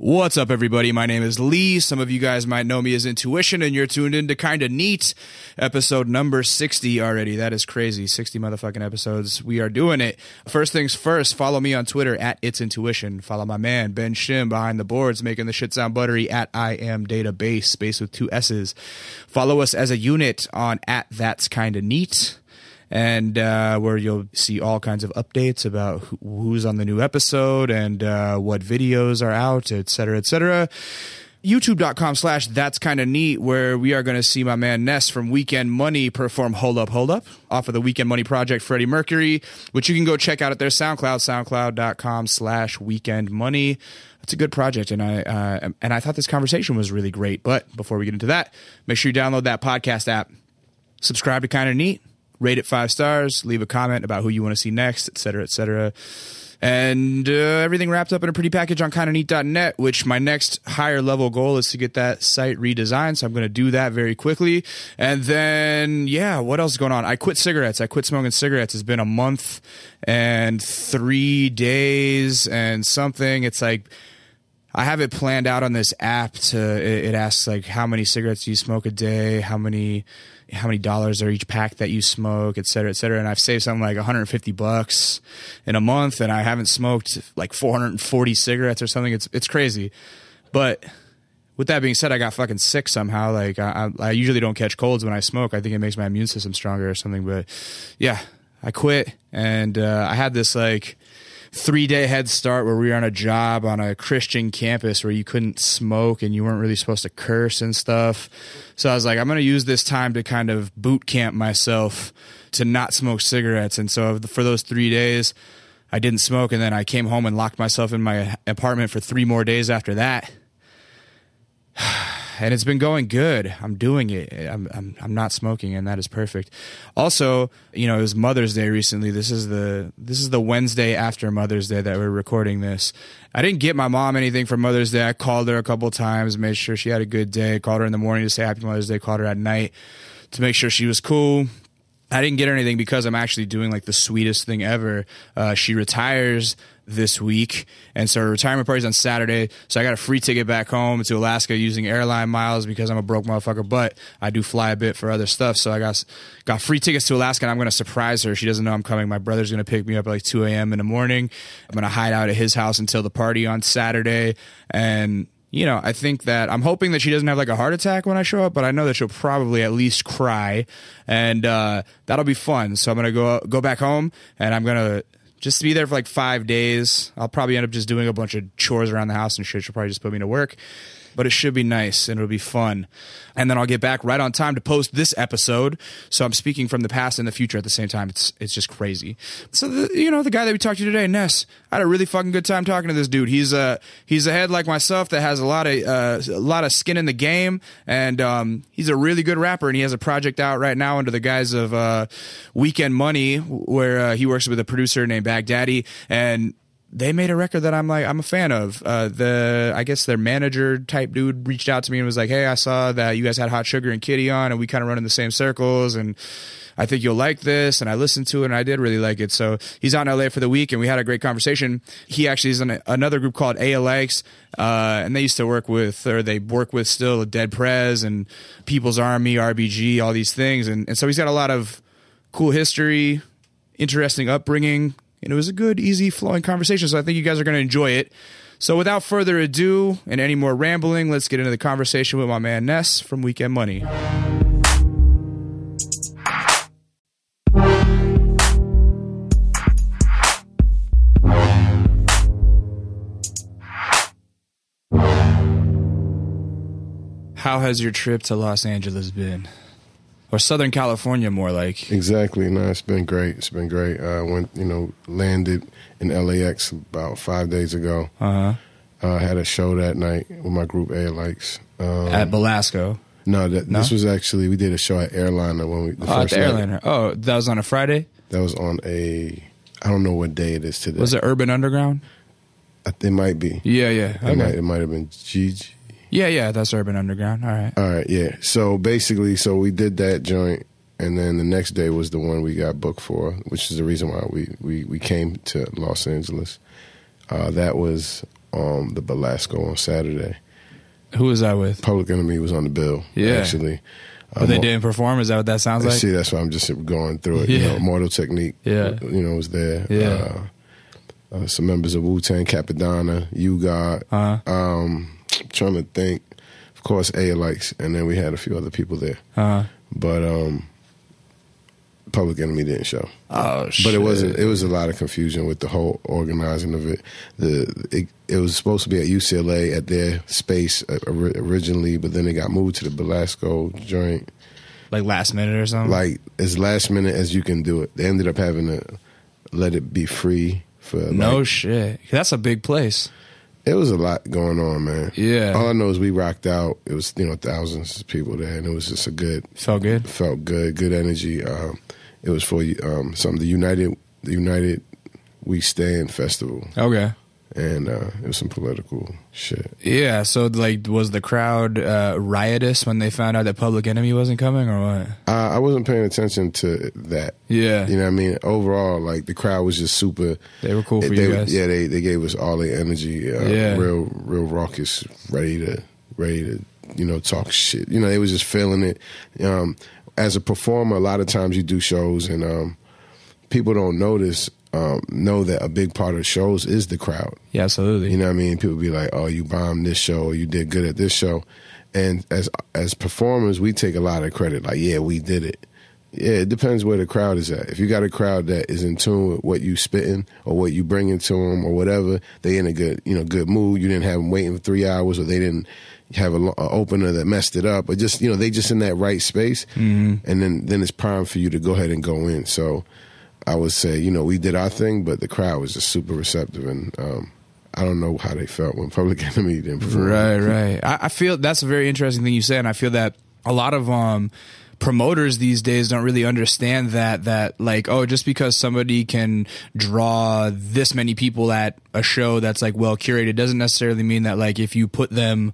What's up, everybody? My name is Lee. Some of you guys might know me as Intuition, and you're tuned in to Kinda Neat, episode number 60 already. That is crazy. 60 motherfucking episodes. We are doing it. First things first, follow me on Twitter at It's Intuition. Follow my man, Ben Shim, behind the boards, making the shit sound buttery at I Am Database, space with two S's. Follow us as a unit on at That's Kinda Neat and uh, where you'll see all kinds of updates about who, who's on the new episode and uh, what videos are out, et cetera, et cetera. YouTube.com slash that's kind of neat, where we are going to see my man Ness from Weekend Money perform Hold Up, Hold Up off of the Weekend Money Project, Freddie Mercury, which you can go check out at their SoundCloud, soundcloud.com slash Weekend Money. It's a good project, and I uh, and I thought this conversation was really great. But before we get into that, make sure you download that podcast app, subscribe to Kind of Neat, rate it five stars, leave a comment about who you want to see next, et cetera, et cetera. And uh, everything wrapped up in a pretty package on kindofneat.net, which my next higher level goal is to get that site redesigned. So I'm going to do that very quickly. And then, yeah, what else is going on? I quit cigarettes. I quit smoking cigarettes. It's been a month and three days and something. It's like, I have it planned out on this app to, it, it asks like how many cigarettes do you smoke a day? How many, how many dollars are each pack that you smoke, et cetera, et cetera. And I've saved something like 150 bucks in a month, and I haven't smoked like 440 cigarettes or something. It's it's crazy, but with that being said, I got fucking sick somehow. Like I, I usually don't catch colds when I smoke. I think it makes my immune system stronger or something. But yeah, I quit, and uh, I had this like three day head start where we were on a job on a Christian campus where you couldn't smoke and you weren't really supposed to curse and stuff. So I was like, I'm going to use this time to kind of boot camp myself to not smoke cigarettes. And so for those three days, I didn't smoke. And then I came home and locked myself in my apartment for three more days after that. and it's been going good. I'm doing it. I'm, I'm I'm not smoking, and that is perfect. Also, you know, it was Mother's Day recently. This is the this is the Wednesday after Mother's Day that we're recording this. I didn't get my mom anything for Mother's Day. I called her a couple times, made sure she had a good day. Called her in the morning to say Happy Mother's Day. Called her at night to make sure she was cool. I didn't get her anything because I'm actually doing like the sweetest thing ever. Uh, she retires this week. And so retirement party's on Saturday. So I got a free ticket back home to Alaska using airline miles because I'm a broke motherfucker, but I do fly a bit for other stuff. So I got got free tickets to Alaska and I'm going to surprise her. She doesn't know I'm coming. My brother's going to pick me up at like 2 a.m. in the morning. I'm going to hide out at his house until the party on Saturday. And you know, I think that I'm hoping that she doesn't have like a heart attack when I show up, but I know that she'll probably at least cry, and uh, that'll be fun. So I'm gonna go go back home, and I'm gonna just to be there for like five days. I'll probably end up just doing a bunch of chores around the house and shit. She'll probably just put me to work but it should be nice and it'll be fun. And then I'll get back right on time to post this episode. So I'm speaking from the past and the future at the same time. It's it's just crazy. So the, you know the guy that we talked to today, Ness. I had a really fucking good time talking to this dude. He's a he's a head like myself that has a lot of uh, a lot of skin in the game, and um, he's a really good rapper. And he has a project out right now under the guise of uh, Weekend Money, where uh, he works with a producer named Baghdaddy and they made a record that I'm like I'm a fan of. Uh, the I guess their manager type dude reached out to me and was like, "Hey, I saw that you guys had Hot Sugar and Kitty on, and we kind of run in the same circles, and I think you'll like this." And I listened to it, and I did really like it. So he's out in LA for the week, and we had a great conversation. He actually is in another group called ALX, uh, and they used to work with, or they work with still Dead Prez and People's Army, RBG, all these things, and, and so he's got a lot of cool history, interesting upbringing and it was a good, easy, flowing conversation. So I think you guys are going to enjoy it. So without further ado and any more rambling, let's get into the conversation with my man Ness from Weekend Money. How has your trip to Los Angeles been? Or Southern California, more like. Exactly. No, it's been great. It's been great. I uh, went, you know, landed in LAX about five days ago. Uh-huh. Uh, I had a show that night with my group ALX. Um, at Belasco. No, that, no, this was actually we did a show at Airliner when we. The oh, at the Airliner. Oh, that was on a Friday. That was on a. I don't know what day it is today. Was it Urban Underground? It might be. Yeah, yeah. Okay. It might. It might have been GG. Yeah, yeah, that's Urban Underground. All right. All right, yeah. So basically, so we did that joint, and then the next day was the one we got booked for, which is the reason why we we, we came to Los Angeles. Uh, that was um, the Belasco on Saturday. Who was that with? Public Enemy was on the bill. Yeah. actually. But they Um, didn't perform. Is that what that sounds like? See, that's why I'm just going through it. You Yeah. know, Immortal Technique. Yeah. you know, was there. Yeah. Uh, uh, some members of Wu Tang, Cappadonna, You God. Uh Um, trying to think. Of course, A likes, and then we had a few other people there. huh. But um, Public Enemy didn't show. Oh shit. But it wasn't. It was a lot of confusion with the whole organizing of it. The it, it was supposed to be at UCLA at their space uh, originally, but then it got moved to the Belasco joint. like last minute or something. Like as last minute as you can do it. They ended up having to let it be free for. no like- shit. That's a big place. It was a lot going on, man. Yeah. All I know is we rocked out. It was you know thousands of people there, and it was just a good Felt good. felt good, good energy. Um, it was for um, something the United the United We Stand Festival, Okay. And uh, it was some political shit. Yeah. So like, was the crowd uh, riotous when they found out that Public Enemy wasn't coming, or what? I, I wasn't paying attention to that. Yeah. You know what I mean? Overall, like the crowd was just super. They were cool for they, you guys. Yeah, they they gave us all their energy. Uh, Yeah. real real raucous, ready to ready to you know talk shit. You know, they was just feeling it. Um, as a performer, a lot of times you do shows and um, people don't notice. Um, know that a big part of shows is the crowd. Yeah. Absolutely. You know what I mean? People be like, "Oh, you bombed this show, or you did good at this show," and as as performers, we take a lot of credit. Like, yeah, we did it. Yeah, it depends where the crowd is at. If you got a crowd that is in tune with what you spitting or what you bringing to them or whatever, they in a good you know good mood. You didn't have them waiting for three hours, or they didn't have a, a opener that messed it up, or just you know they just in that right space, and then then it's prime for you to go ahead and go in. So I would say, you know, we did our thing, but the crowd was just super receptive, and um, I don't know how they felt when Public Enemy didn't perform. Right, right. I, I feel that's a very interesting thing you say, and I feel that a lot of um promoters these days don't really understand that that like oh just because somebody can draw this many people at a show that's like well curated doesn't necessarily mean that like if you put them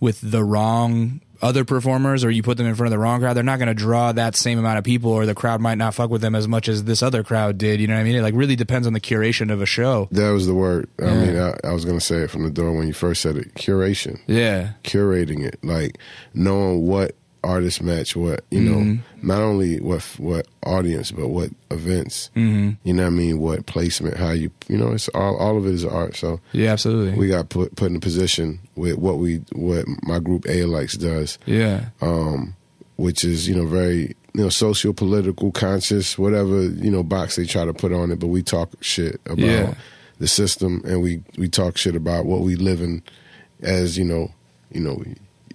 with the wrong other performers or you put them in front of the wrong crowd they're not going to draw that same amount of people or the crowd might not fuck with them as much as this other crowd did you know what i mean it like really depends on the curation of a show That was the word. I mean, I, I was going to say it from the door when you first said it. Curation, yeah curating it, like knowing what artists match what. You know, Mm-hmm. not only what what audience, but what events. mm-hmm. You know what I mean? What placement? How you? You know, it's all all of it is art. So yeah absolutely we got put put in a position with what we what my group A likes does. yeah um, which is you know very you know socio political conscious whatever you know box they try to put on it but we talk shit about Yeah. the system and we we talk shit about what we live in as you know you know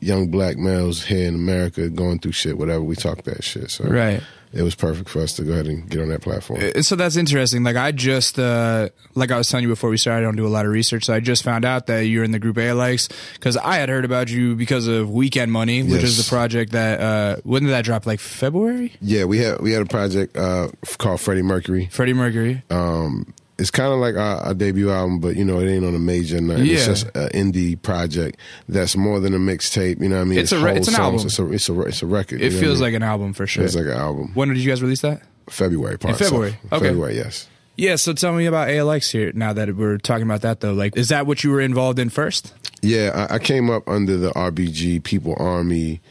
young black males here in America going through shit whatever we talk that shit so right it was perfect for us to go ahead and get on that platform So that's interesting. Like I just, uh, like I was telling you before we started, I don't do a lot of research. So I just found out that you're in the group A likes because I had heard about you because of Weekend Money, which is Yes. the project that uh, when did that drop? Like February? yeah we had we had a project uh, called Freddie Mercury Freddie Mercury. um, it's kind of like our, our debut album, but you know, it ain't on a major night. Yeah. It's just an indie project that's more than a mixtape. You know what I mean? It's a re- whole it's an songs. album. It's a it's a it's a record. It feels I like an album for sure. it's like an album. when did you guys release that? February, part February. so- Okay. February, yes. Yeah. So tell me about ALX here. Now that we're talking about that, though, like, is that what you were involved in first? Yeah, I, I came up under the RBG People Army,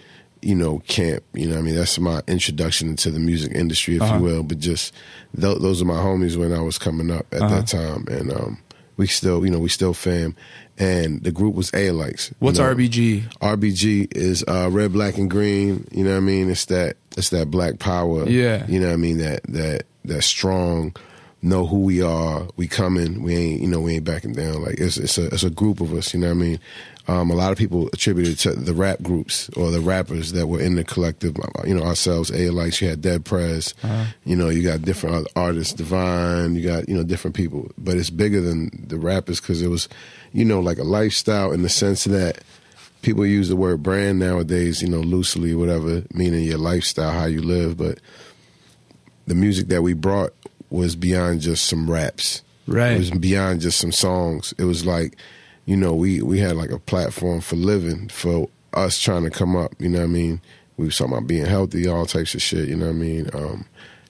you know, camp. You know, what I mean, that's my introduction into the music industry, if Uh-huh. you will. But just th- those are my homies when I was coming up at Uh-huh. that time, and um, we still, you know, we still fam. And the group was A-Likes. you What's know. RBG? RBG is uh, red, black, and green. You know what I mean? It's that it's that black power. Yeah. You know what I mean? That that that strong. Know who we are. We coming. We ain't. You know. We ain't backing down. Like it's it's a it's a group of us. You know what I mean? Um, a lot of people attributed to the rap groups or the rappers that were in the collective. You know, ourselves. A like you had Dead Prez. You know, you got different artists, Divine. You got you know different people, but it's bigger than the rappers because it was, you know, like a lifestyle in the sense that people use the word brand nowadays, you know, loosely, whatever, meaning your lifestyle, how you live. But the music that we brought was beyond just some raps. Right. It was beyond just some songs. It was like, you know, we, we had like a platform for living, for us trying to come up, you know what I mean? We was talking about being healthy, all types of shit, you know what I mean? Um,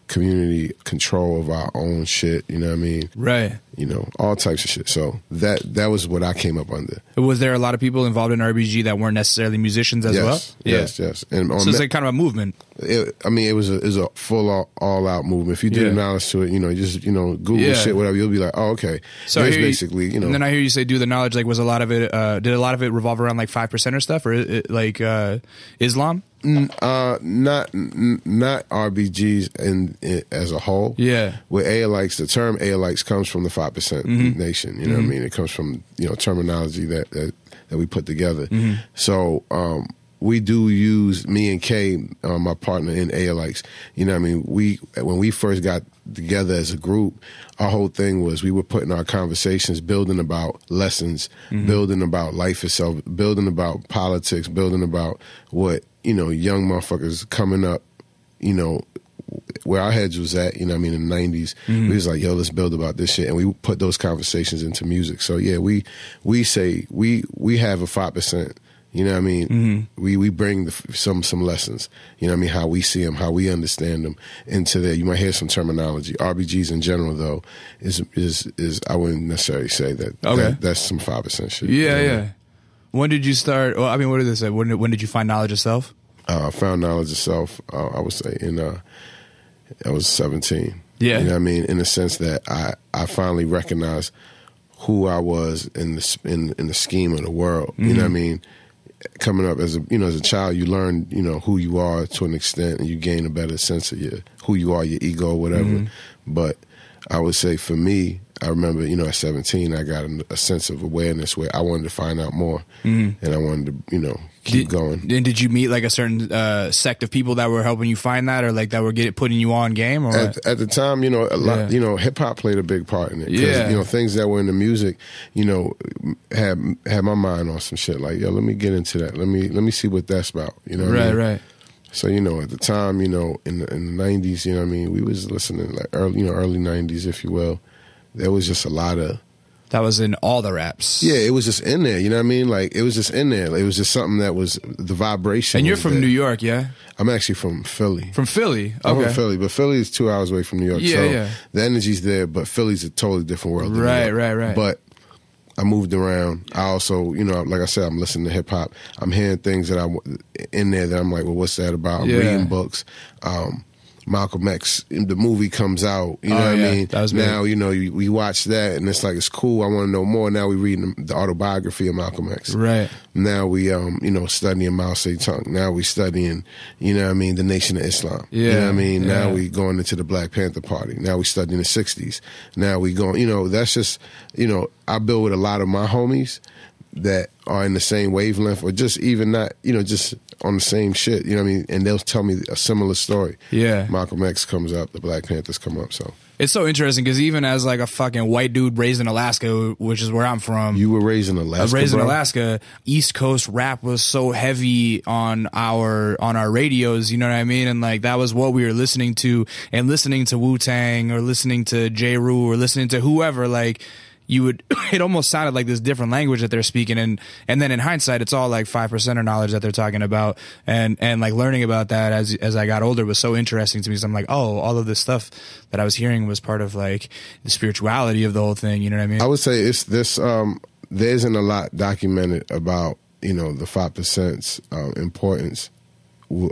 community control of our own shit, you know what I mean? Right. you know, all types of shit. So that that was what I came up under. Was there a lot of people involved in RBG that weren't necessarily musicians as yes, well? Yes, yes. And on So it's like kind of a movement. it, I mean, it was a it was a full all, all out movement. If you did Yeah. knowledge to it, you know, just you know, Google Yeah. shit, whatever, you'll be like, oh, okay. So I There's hear you- basically, you know, and then I hear you say do the knowledge. Like, was a lot of it? Uh, did a lot of it revolve around like five percent or stuff, or like uh, Islam? Uh, not n- not RBGs in, in as a whole. Yeah. With ALIKes, the term ALIKes comes from the five percent Mm-hmm. nation. You know what I mean? It comes from you know terminology that that, that we put together. Mm-hmm. So um, we do use me and Kay, uh, my partner in ALIKes. You know what I mean? We when we first got together as a group, our whole thing was we were putting our conversations, building about lessons, mm-hmm. building about life itself, building about politics, building about what you know young motherfuckers coming up you know, where our heads was at, you know what I mean, in the 90s, mm-hmm. we was like, yo, let's build about this shit. And we put those conversations into music. So yeah, we, we say, we, we have a 5%, you know what I mean? We, we bring the, some, some lessons, you know what I mean? How we see them, how we understand them into there. You might hear some terminology. RBGs in general though, is, is, is, I wouldn't necessarily say that, Okay. that that's some 5% shit. Yeah, you know? yeah. When did you start? Well, I mean, what did they say? When did, when did you find knowledge of self? uh, found knowledge of self. Uh, I would say in uh, I was seventeen. Yeah. you know what I mean. In the sense that I I finally recognized who I was in the in in the scheme of the world. You know what I mean. Coming up as a you know as a child, you learn you know who you are to an extent, and you gain a better sense of your who you are, your ego, whatever. Mm-hmm. But I would say for me, I remember you know at seventeen, I got a, a sense of awareness where I wanted to find out more, mm-hmm. and I wanted to you know keep did, going. And did you meet like a certain uh, sect of people that were helping you find that, or like that were get, putting you on game? Or at, at the time, you know, a lot, Yeah. you know, hip hop played a big part in it. Yeah. you know, things that were in the music, you know, had had my mind on some shit. Like, yo, let me get into that. Let me let me see what that's about. You know, what I right, mean? right. So you know, at the time, you know, in the, in the nineties, you know, what I mean, we was listening like early, you know, early nineties, if you will. There was just a lot of That was in all the raps. yeah, it was just in there. You know what I mean? Like it was just in there. It was just something that was the vibration. And you're from there. New York, yeah? I'm actually from Philly. From Philly. I'm Okay. from Philly, but Philly is two hours away from New York. Yeah, so yeah. the energy's there, but Philly's a totally different world. than New Right, York. right, right. But I moved around. I also, you know, like I said, I'm listening to hip hop. I'm hearing things that I in there that I'm like, well, what's that about? I'm Yeah. reading books. Um, Malcolm X, the movie comes out. You know Oh, what yeah. I mean? That was now, you know, you, we watch that and it's like it's cool. I want to know more. Now we reading the autobiography of Malcolm X. Right. Now we, um, you know, studying Mao Zedong. Now we studying, you know what I mean, the Nation of Islam. You know Yeah, what I mean? Now we going into the Black Panther Party. Now we studying the 60s. Now we going, you know, that's just, you know, I build with a lot of my homies that are in the same wavelength or just even not, you know, just on the same shit. You know what I mean? And they'll tell me a similar story. Yeah. Malcolm X comes up, the Black Panthers come up. So It's so interesting because even as like a fucking white dude raised in Alaska, which is where I'm from, you were raised in Alaska. I was raised in? Alaska. East Coast rap was so heavy on our on our radios, you know what I mean? And like that was what we were listening to and listening to Wu Tang or listening to Jeru or listening to whoever, like you would it almost sounded like this different language that they're speaking and and then in hindsight it's all like five percenter knowledge that they're talking about and and like learning about that as as I got older was so interesting to me. So I'm like, oh, all of this stuff that I was hearing was part of like the spirituality of the whole thing, you know what I mean? I would say it's this. Um, there isn't a lot documented about you know the five percent's um, importance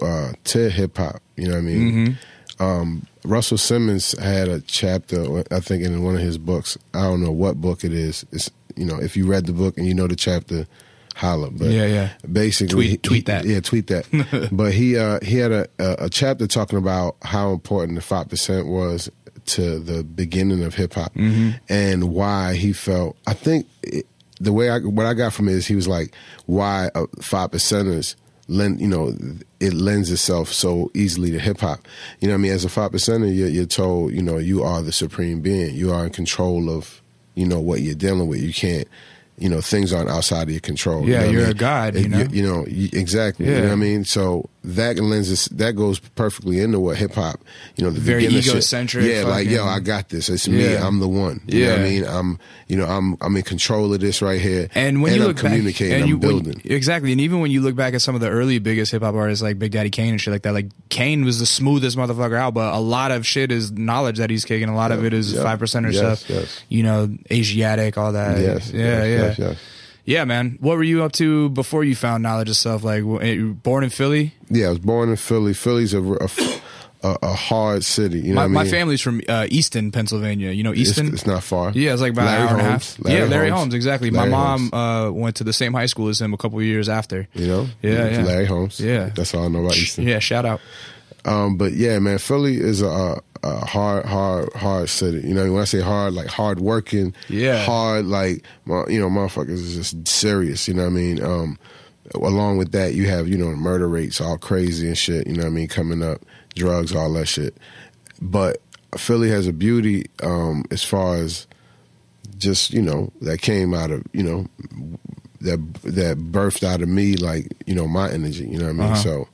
uh, to hip hop. You know what I mean? Um, Russell Simmons had a chapter, I think, in one of his books. I don't know what book it is. It's you know, if you read the book and you know the chapter, holla. But Yeah, yeah. Basically, Tweet- he- tweet that. Yeah, tweet that. but he uh, he had a, a a chapter talking about how important the five percent was to the beginning of hip hop Mm-hmm. and why he felt. I think it, the way I what I got from it is he was like why five percenters lend you know it lends itself so easily to hip hop. You know what I mean? As a five percenter, you're, you're told you know you are the supreme being. You are in control of you know what you're dealing with. You can't. You know things aren't outside of your control. Yeah, you know what I you're mean? a god, you know? you know you- exactly. You Yeah. know what I mean? So that lenses that goes perfectly into what hip hop, you know, the Very egocentric, Yeah, like yo, I got this. It's me. Yeah. I'm the one. You know what I mean? I'm, you know, I'm, I'm in control of this right here. And when you I'm look communicating, back, and I'm you, when- building. exactly, and even when you look back at some of the early biggest hip hop artists like Big Daddy Kane and shit like that, like Kane was the smoothest motherfucker out, but a lot of shit is knowledge that he's kicking. A lot of Yeah, it is yeah. five percent or Yes, stuff. yes. You know, Asiatic, all that. yes, yeah, yes, yeah. Yeah, man. What were you up to before you found knowledge of stuff? Like, you were born in Philly. Yeah, I was born in Philly. Philly's a, a, a, a hard city. You know My, what I mean? my family's from uh, Easton, Pennsylvania. You know Easton. it's not far. Yeah, it's like about Larry an hour and a half. Larry yeah, Larry Holmes. Holmes, exactly. Larry My mom Holmes. uh, went to the same high school as him a couple of years after. You know? Yeah, It's yeah. Larry Holmes. Yeah. That's all I know about Easton. Yeah, shout out. Um, but yeah, man, Philly is a, hard, hard, hard city. You know, when I say hard, like hard working, Yeah. hard, like you know, motherfuckers is just serious. You know what I mean? Um, along with that, you have you know murder rates all crazy and shit. You know what I mean? Coming up, drugs, all that shit. But Philly has a beauty um, as far as just you know that came out of you know that that birthed out of me like you know my energy. You know what I mean? Uh-huh. So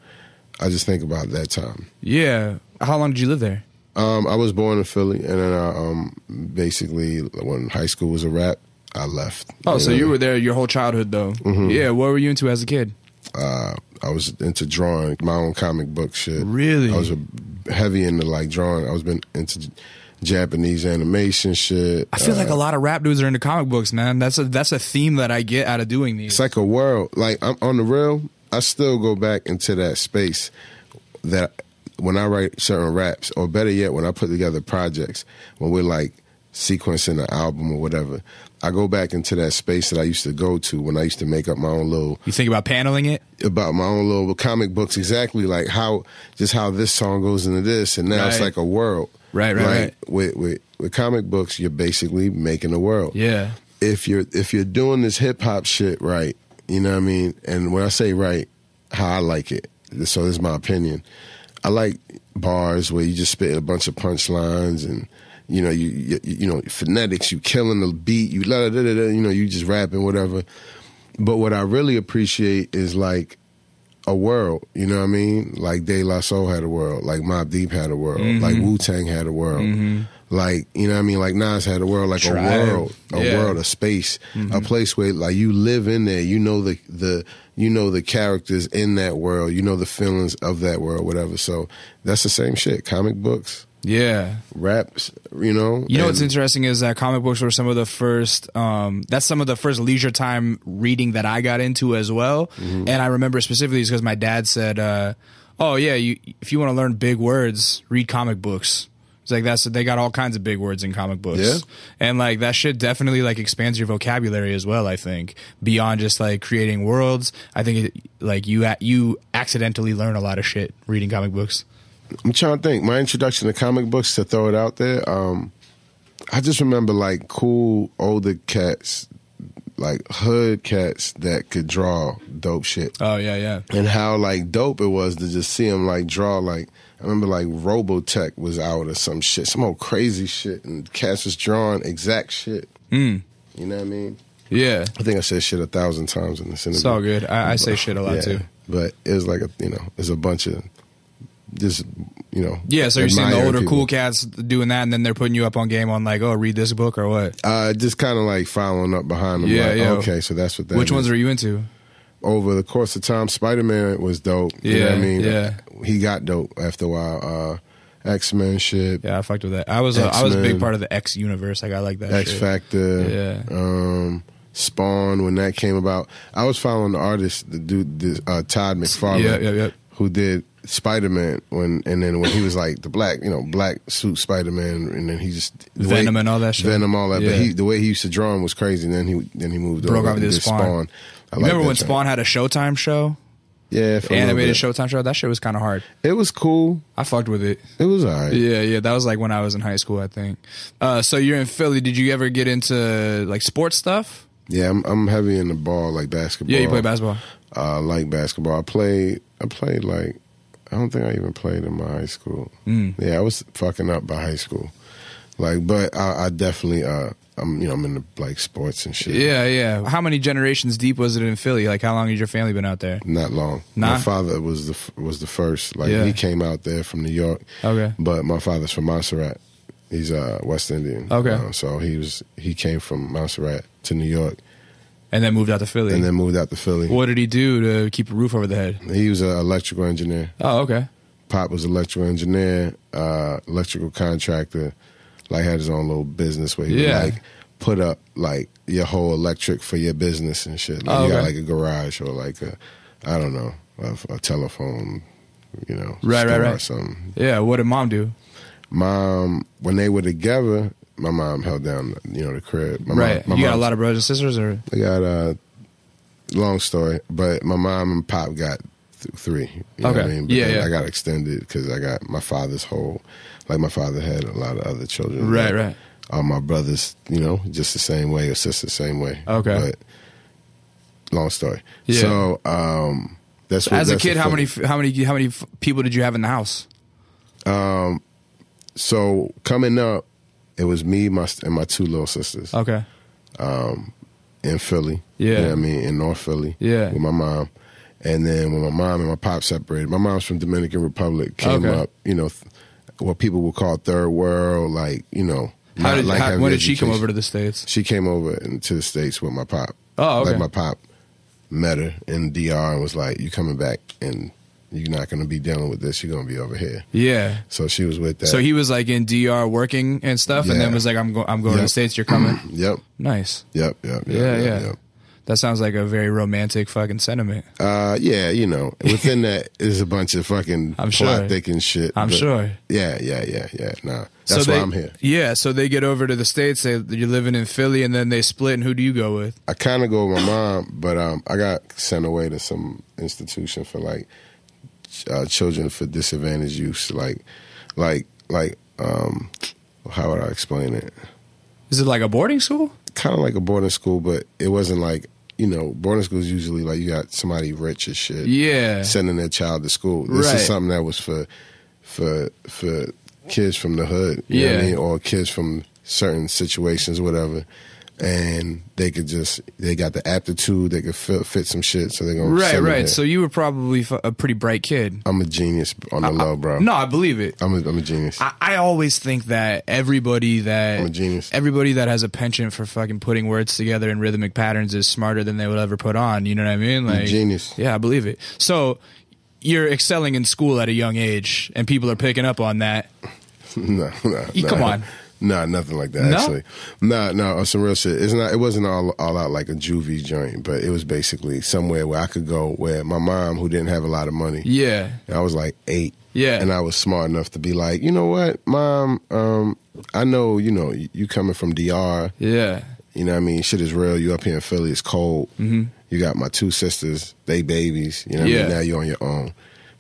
I just think about that time. Yeah. How long did you live there? Um, I was born in Philly, and then I um, basically when high school was a wrap, I left. Oh, so know? you were there your whole childhood, though. Mm-hmm. Yeah. What were you into as a kid? Uh, I was into drawing, my own comic book shit. Really? I was a, heavy into like drawing. I was been into Japanese animation shit. I feel Uh, like a lot of rap dudes are into comic books, man. That's a that's a theme that I get out of doing these. It's like a world. Like I'm on the real. I still go back into that space that when I write certain raps, or better yet, when I put together projects, when we're like sequencing an album or whatever, I go back into that space that I used to go to when I used to make up my own little you think about paneling it? about my own little comic books. Exactly like how just how this song goes into this, and now it's like a world. Right, right, Like, right. With with with comic books, you're basically making a world Yeah. if you're if you're doing this hip hop shit right, you know what I mean. And when I say right, how I like it. So this is my opinion. I like bars where you just spit a bunch of punchlines and you know you you, you know phonetics. You killing the beat. You la da da da. You know you just rapping whatever. But what I really appreciate is like a world. You know what I mean? Like De La Soul had a world. Like Mobb Deep had a world. Mm-hmm. Like Wu Tang had a world. Like you know what I mean? Like Nas had a world. Like Tribe. a world, a Yeah. world, a space, a Mm-hmm. place where like you live in there. You know the the you know the characters in that world. You know the feelings of that world. Whatever. So that's the same shit. Comic books, Yeah. raps. You know. You know what's interesting is that comic books were some of the first. Um, that's some of the first leisure time reading that I got into as well. Mm-hmm. And I remember specifically because my dad said, uh, "Oh yeah, you if you want to learn big words, read comic books." Like that's they got all kinds of big words in comic books, Yeah. and like that shit definitely like expands your vocabulary as well. I think beyond just like creating worlds, I think it, like you you accidentally learn a lot of shit reading comic books. I'm trying to think. My introduction to comic books to throw it out there. Um, I just remember like cool older cats, like hood cats that could draw dope shit, Oh yeah, yeah. and how like dope it was to just see them like draw. Like I remember like Robotech was out or some shit, some old crazy shit, and cats was drawing exact shit. Mm. You know what I mean? Yeah, I think I said shit a thousand times in this interview. it's all good. I, I say shit a lot Yeah, too. but it was like a you know, it's a bunch of just you know. Yeah, so you're seeing the older people. cool cats doing that, and then they're putting you up on game on like, oh, read this book or what? Uh, just kind of like following up behind them. Yeah, like, yeah. Okay, so that's what that. Which is. ones are you into? Over the course of time? Spider Man was dope. you know what I mean, yeah. he got dope after a while. Uh, X Men shit, Yeah, I fucked with that. I was a, I was a big part of the X universe. Like I like that. X shit. Factor, Yeah. um, Spawn when that came about. I was following the artist, the dude, this, uh, Todd McFarlane, Yeah, yeah, yeah. who did Spider Man when, and then when he was like the black, you know, black suit Spider Man, and then he just the Venom and all that shit. Venom, all that. Yeah. But he, the way he used to draw him was crazy. And then he, then he moved Broke over off and did Spawn. I like Remember when. Spawn had a Showtime show, Yeah, for a little animated. Showtime show? That shit was kind of hard. It was cool. I fucked with it. It was alright. Yeah, yeah. That was like when I was in high school, I think. Uh, so you're in Philly. Did you ever get into like sports stuff? Yeah, I'm, I'm heavy in the ball, like basketball. Yeah, you play basketball. Uh, I like basketball. I played. I played like. I don't think I even played in my high school. Mm. Yeah, I was fucking up by high school. Like, but I, I definitely uh, I'm you know I'm into like sports and shit. Yeah, yeah. How many generations deep was it in Philly? Like, how long has your family been out there? Not long. Nah? My father was the was the first. Like Yeah. he came out there from New York, Okay. but my father's from Montserrat. He's uh, West Indian. Okay. Uh, so he was he came from Montserrat to New York And then moved out to Philly. and then moved out to Philly. what did he do to keep a roof over the head? He was an electrical engineer. Oh, okay. Pop was an electrical engineer, uh, electrical contractor. Like had his own little business where he Yeah. would like put up like your whole electric for your business and shit. Like Oh, you got like a garage or like a I don't know a, a telephone, you know, Right, right, right. something. Yeah. What did mom do? Mom, when they were together, my mom held down you know the crib. My right. Mom, my you got a lot of brothers and sisters, or I got a long story, but my mom and pop got th- three. You know what I Okay. mean? But Yeah, yeah. I got extended because I got my father's whole. Like my father had a lot of other children. right, right. All my brothers, you know, just the same way, or sisters the same way. Okay. But long story. Yeah. So um, that's what, As a that's kid, the how many, how many, how many people did you have in the house? Um, So coming up, it was me, my and my two little sisters. Okay. Um, in Philly. Yeah. You know what I mean? In North Philly. Yeah. With my mom. And then when my mom and my pop separated, my mom's from Dominican Republic, came Okay. up, you know, th- what people would call third world, like, you know. How did, like how, when did she come over to the states? She came over into the States with my pop. Oh, okay. Like my pop met her in DR and was like, you coming back and you're not going to be dealing with this. You're going to be over here. Yeah. So she was with that. So he was like in DR working and stuff, and then Yeah. was like, "I'm going, I'm going to the states. You're coming." Yep. nice. Yep. Yep. yep Yeah, yep, yeah. That sounds like a very romantic fucking sentiment. Uh, yeah, you know, within that is a bunch of fucking I'm plot sure. thick and shit. I'm sure. Yeah, yeah, yeah, yeah. Nah, So that's they, why I'm here. Yeah, so they get over to the states. They, you're living in Philly, and then they split. And who do you go with? I kind of go with my mom, but um, I got sent away to some institution for like uh, children for disadvantaged youth, like, like, like, um, how would I explain it? Is it like a boarding school? Kind of like a boarding school, but it wasn't like you know, boarding schools usually like you got somebody rich as shit. Yeah. sending their child to school. This Right. is something that was for for for kids from the hood, you know what Yeah. I mean, or kids from certain situations, whatever. And they could just they got the aptitude, they could fit, fit some shit, so they're gonna Right, right. So you were probably f- a pretty bright kid. I'm a genius on the low, bro. No, I believe it. I'm a, I'm a genius. I, I always think that everybody that I'm a genius. everybody that has a penchant for fucking putting words together in rhythmic patterns is smarter than they would ever put on. You know what I mean? Like genius. Yeah, I believe it. So you're excelling in school at a young age, and people are picking up on that. no, no, no. come on. Nah, nothing like that. No? Actually, nah, no, on some real shit. It's not. It wasn't all all out like a juvie joint, but it was basically somewhere where I could go. Where my mom, who didn't have a lot of money, Yeah, I was like eight. Yeah. and I was smart enough to be like, you know what, mom, um, I know, you know, you, coming from DR. yeah, You know what I mean? Shit is real. You up here in Philly, it's cold. Mm-hmm. You got my two sisters, they babies. You know what I mean? Now you're on your own.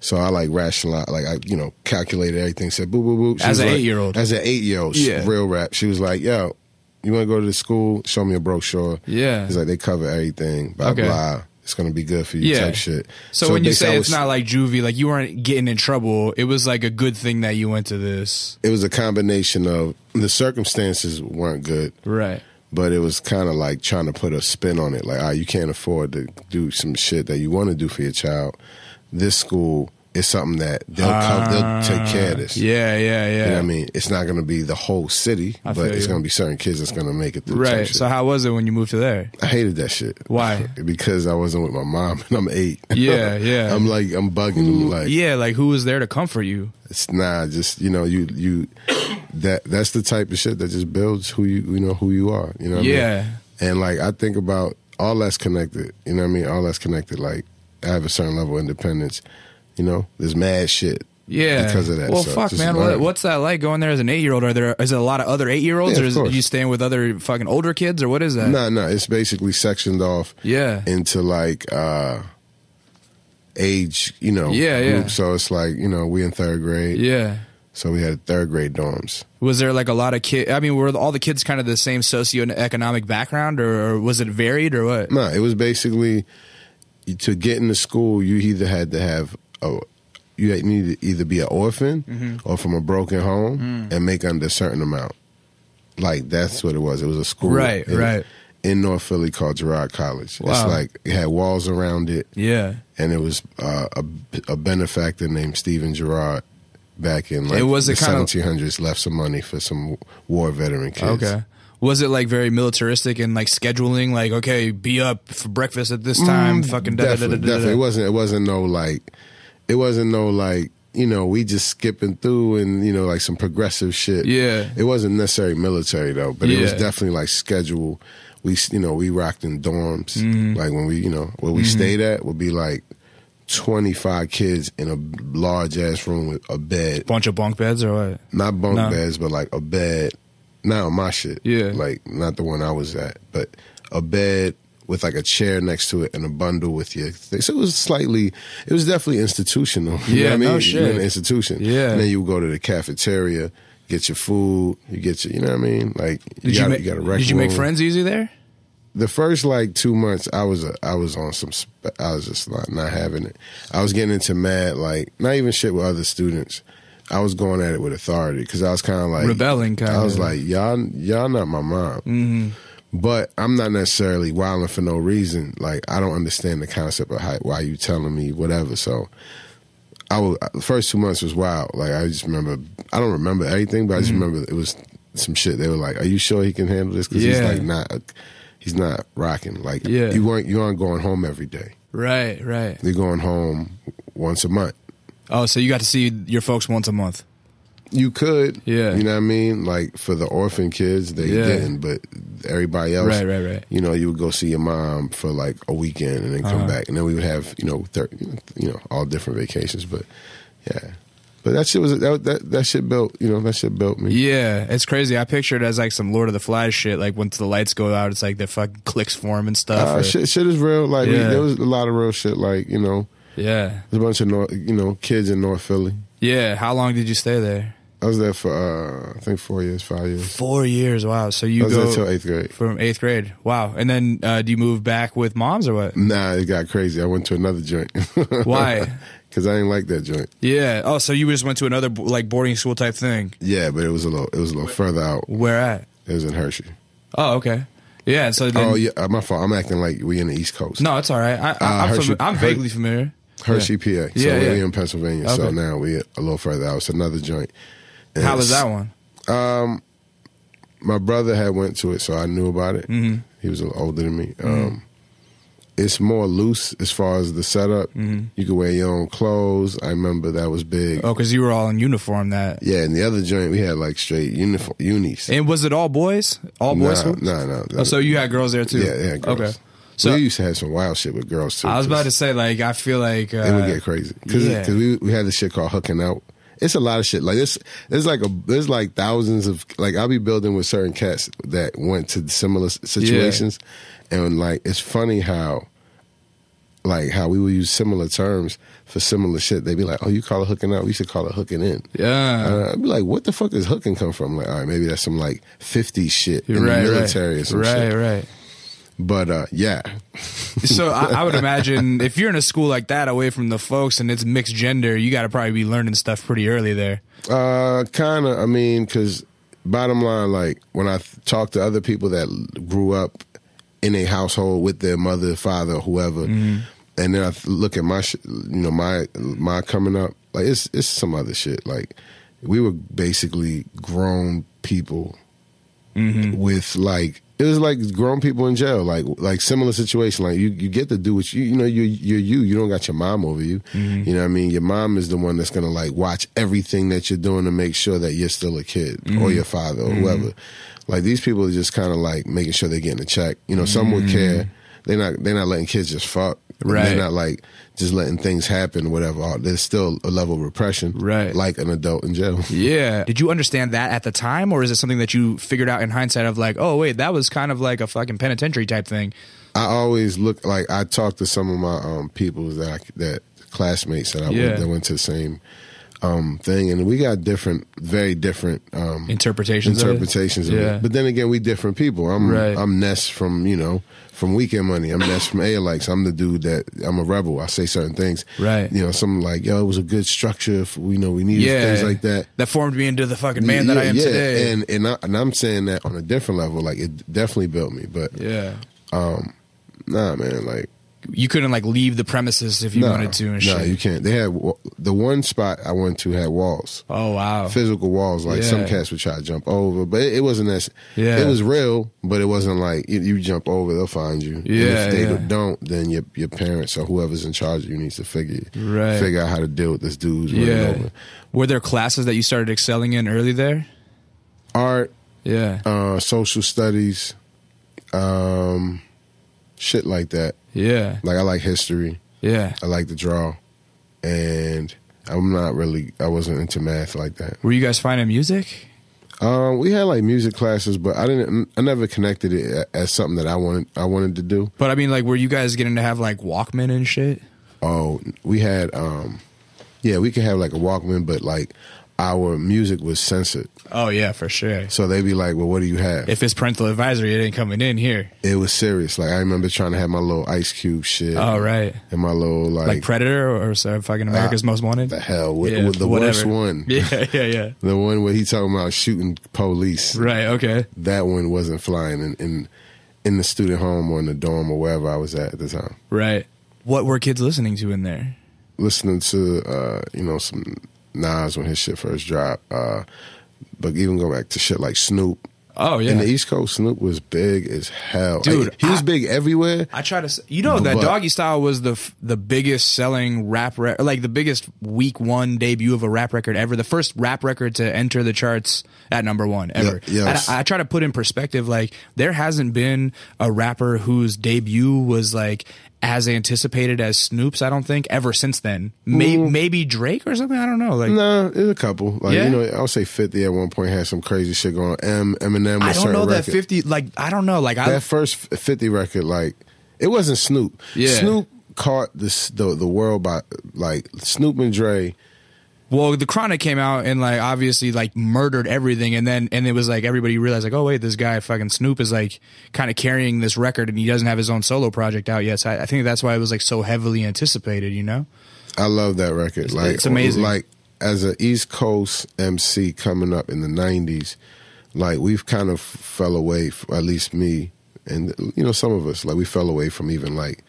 So I like rationalize, like I, you know, calculated everything. Said boo boo boo. She As an like- eight-year-old. As an eight year old, Yeah. real rap. She was like, "Yo, you want to go to the school? Show me a brochure." Yeah. He's like, they cover everything. Blah Okay. blah. It's gonna be good for you. Yeah. Type shit. So, when you say it's was- not like juvie, like you weren't getting in trouble, it was like a good thing that you went to this. it was a combination of the circumstances weren't good. Right. but it was kind of like trying to put a spin on it. Like, ah, you can't afford to do some shit that you want to do for your child. This school is something that they'll come, they'll take care of this. Ah, Yeah, yeah, yeah. You know what I mean? It's not going to be the whole city, I but feel it's you. going to be certain kids that's going to make it through. Right. So how was it when you moved to there? I hated that shit. Why? because I wasn't with my mom and I'm eight. Yeah, yeah. I'm like, I'm bugging them. Like, yeah, like who was there to comfort you? it's nah, just you know, you you that that's the type of shit that just builds who you you know who you are. You know what I mean? Yeah. And like I think about all that's connected. You know what I mean? All that's connected. Like I have a certain level of independence. You know, there's mad shit. Yeah. Because of that. Well, So fuck, man. learn. What's that like going there as an eight year old? Are there is it a lot of other eight year olds, Yeah, or is you staying with other fucking older kids, or what is that? No, no, it's basically sectioned off Yeah. into like uh age, you know, Yeah, yeah. So it's like, you know, we in third grade. Yeah. So we had third grade dorms. Was there like a lot of kids? I mean, were all the kids kind of the same socioeconomic background, or, or was it varied, or what? No, it was basically to get into school. You either had to have a, you had- needed to either be an orphan Mm-hmm. or from a broken home Mm. and make under a certain amount. like that's what it was. It was a school, Right, in, right. in North Philly called Girard College. It's like it had walls around it, Yeah. and it was uh, a, a benefactor named Stephen Girard back in like It was the a kind of- 1700s. Left some money for some war veteran kids. Okay. Was it like very militaristic and like scheduling? Like, okay, be up for breakfast at this time. fucking da, definitely, da, da, definitely. It wasn't. It wasn't no like. It wasn't no like. You know, we just skipping through and you know like some progressive shit. Yeah. It wasn't necessarily military though, but it was definitely like schedule. We you know we rocked in dorms. Mm-hmm. Like when we you know where we stayed at would be like twenty five kids in a large ass room with a bed, Bunch of bunk beds or what? not bunk No. beds, but like a bed. Not on my shit. Yeah. Like not the one I was at, but a bed with like a chair next to it and a bundle with your thing. So it was slightly, it was definitely institutional. You Yeah, know what I mean? no You're shit. in an institution. Yeah. And then you would go to the cafeteria, get your food, you get your, you know what I mean? Like Did you, got, make, got a rec did you make room. friends easy there? The first like two months, I was a, I was on some. I was just not not having it. I was getting into mad like not even shit with other students. I was going at it with authority because I was kind of like Rebelling kinda. I was like y'all y'all not my mom, mm-hmm. but I'm not necessarily wilding for no reason. Like I don't understand the concept of how, why you telling me whatever. So I was the first two months was wild. Like I just remember I don't remember anything, but I just remember it was some shit. They were like, "Are you sure he can handle this?" Because he's like not he's not rocking. Like Yeah. you weren't you aren't going home every day. Right, right. You're going home once a month. Oh, so you got to see your folks once a month. You could, Yeah. You know what I mean? Like for the orphan kids, they Yeah. didn't, but everybody else, Right, right, right. You know, you would go see your mom for like a weekend and then come Uh-huh. back, and then we would have you know, thir- you know, all different vacations. But yeah, but that shit was that that, that shit built, you know, that shit built me. Yeah, it's crazy. I picture it as like some Lord of the Flies shit. Like once the lights go out, it's like the fucking clicks form and stuff. Uh, or- shit, shit is real. Like we, there was a lot of real shit. Like you know, Yeah, there's a bunch of North, you know kids in North Philly. yeah. How long did you stay there? I was there for uh, I think four years, five years. Four years. Wow. So you I was go there till eighth grade. from eighth grade. Wow. And then uh, do you move back with moms or what? Nah, it got crazy. I went to another joint. Why? Because I didn't like that joint. Yeah. Oh, so you just went to another like boarding school type thing. Yeah, but it was a little. It was a little further out. Where at? It was in Hershey. Oh, okay. Yeah. So then, oh yeah, uh, my fault. I'm acting like we in the East Coast. No, it's all right. I, Uh, I'm, Hershey- fami- I'm vaguely familiar. Hershey, PA. So Yeah, we're yeah. in Pennsylvania. So now we a little further out. It's another joint. And How was that one? Um, my brother had went to it, so I knew about it. Mm-hmm. He was a little older than me. Um, it's more loose as far as the setup. Mm-hmm. You can wear your own clothes. I remember that was big. Oh, because you were all in uniform. That. Yeah, and the other joint we had like straight uniform unis. And was it all boys? All boys? Nah, no. nah, nah. Oh, so you had girls there too? Yeah, yeah, girls. Okay. So we used to have some wild shit with girls too. I was about to say, like, I feel like uh, it would get crazy because yeah. we we had this shit called hooking out. It's a lot of shit like this. There's like a there's like thousands of like I'll be building with certain cats that went to similar situations, and like it's funny how like how we would use similar terms for similar shit. They'd be like, "Oh, you call it hooking out? We should call it hooking in." yeah, Uh, I'd be like, "What the fuck does hooking come from?" Like, all right, maybe that's some like '50s shit in right, the military right. or some right, shit. right. But uh, yeah, So I, I would imagine if you're in a school like that, away from the folks, and it's mixed gender, you got to probably be learning stuff pretty early there. Uh, kind of. I mean, because bottom line, like when I th- talk to other people that grew up in a household with their mother, father, whoever, and then I th- look at my, sh- you know, my my coming up, like it's it's some other shit. Like we were basically grown people with like. It was like grown people in jail, like like similar situation. Like you, you get to do what you you know you're you're you. You don't got your mom over you. Mm-hmm. You know what I mean. Your mom is the one that's gonna like watch everything that you're doing to make sure that you're still a kid or mm-hmm. your father or mm-hmm. whoever. Like these people are just kind of like making sure they're getting a check. You know, some would care. They're not. They're not letting kids just fuck. Right. They're not like just letting things happen. Whatever. There's still a level of repression. Right. Like an adult in jail. Yeah. Did you understand that at the time, or is it something that you figured out in hindsight of like, oh wait, that was kind of like a fucking penitentiary type thing? I always look like I talked to some of my um, people that I, that classmates that I Yeah. went, that went to the same um, thing, and we got different, very different um, Interpretations of it? interpretations of Yeah. it. But then again, we different people. I'm Right. I'm Ness from you know from Weekend Money. I'm Ness from ALX. I'm the dude that I'm a rebel. I say certain things. Right. You know, something like yo, it was a good structure. For, you know, we needed Yeah. things like that. That formed me into the fucking man that I am today. And and, I, and I'm saying that on a different level. Like it definitely built me. But yeah. Um, nah, man, like. You couldn't like leave the premises if you nah, wanted to and shit. you can't. They had the one spot I went to had walls. oh wow. physical walls. Like some cats would try to jump over, but it, it wasn't as. Yeah. It was real, but it wasn't like you, you jump over, they'll find you. And Yeah, if they yeah. don't, then your your parents or whoever's in charge of you needs to figure Right. figure out how to deal with this dude's running Yeah. over. Were there classes that you started excelling in early there? Art, Yeah. uh, social studies, um, shit like that. Yeah. Like I like history. Yeah. I like to draw, and I'm not really. I wasn't into math like that. Were you guys finding music? Um, we had like music classes, but I didn't. I never connected it as something that I wanted. I wanted to do. But I mean, like, were you guys getting to have like Walkman and shit? Oh, we had. Um, yeah, we could have like a Walkman, but like our music was censored, Oh yeah, for sure. so they'd be like, "Well, what do you have?" If it's parental advisory, it ain't coming in here. it was serious. Like I remember trying to have my little Ice Cube shit. Oh right. And my little like, Like Predator or, or so fucking America's Most Wanted. the hell with, Yeah, with the whatever. worst one. Yeah, yeah, yeah. The one where he talking about shooting police. Right. Okay. That one wasn't flying in, in in the student home or in the dorm or wherever I was at at the time. Right. What were kids listening to in there? listening to uh, you know some Nas when his shit first dropped. Uh, but even go back to shit like Snoop. Oh yeah. In the East Coast, Snoop was big as hell. Dude, Like, he was I- big everywhere. I try to, you know, that Doggystyle was the f- the biggest selling rap, re- like the biggest week one debut of a rap record ever. The first rap record to enter the charts at number one ever. Yeah, yes. I, I try to put in perspective, like there hasn't been a rapper whose debut was like as anticipated as Snoop's. I don't think ever since then. May- mm. Maybe Drake or something. I don't know. Like No, there's a couple. Like Yeah? you know, I'll say Fifty at one point had some crazy shit going. on. M Eminem. I don't know that records. fifty. Like I don't know. Like I That first Fifty record, like it wasn't Snoop. Yeah. Snoop caught this the the world by like Snoop and Dre. Well, the Chronic came out and like obviously like murdered everything, and then and it was like everybody realized like, oh wait, this guy fucking Snoop is like kind of carrying this record, and he doesn't have his own solo project out yet. So I, I think that's why it was like so heavily anticipated. You know? I love that record. like it's amazing. Like as an East Coast MC coming up in the '90s, like we've kind of fell away. at least me, and you know some of us, like we fell away from even like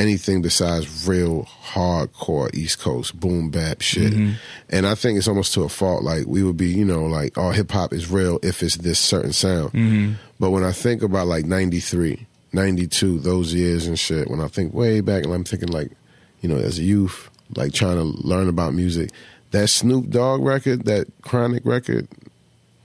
anything besides real hardcore East Coast boom bap shit. Mm-hmm. And I think it's almost to a fault. Like we would be, you know, like oh hip hop is real if it's this certain sound. Mm-hmm. But when I think about like '93, '92, those years and shit, when I think way back, and I'm thinking like, you know, as a youth, like trying to learn about music, that Snoop Dogg record, that Chronic record,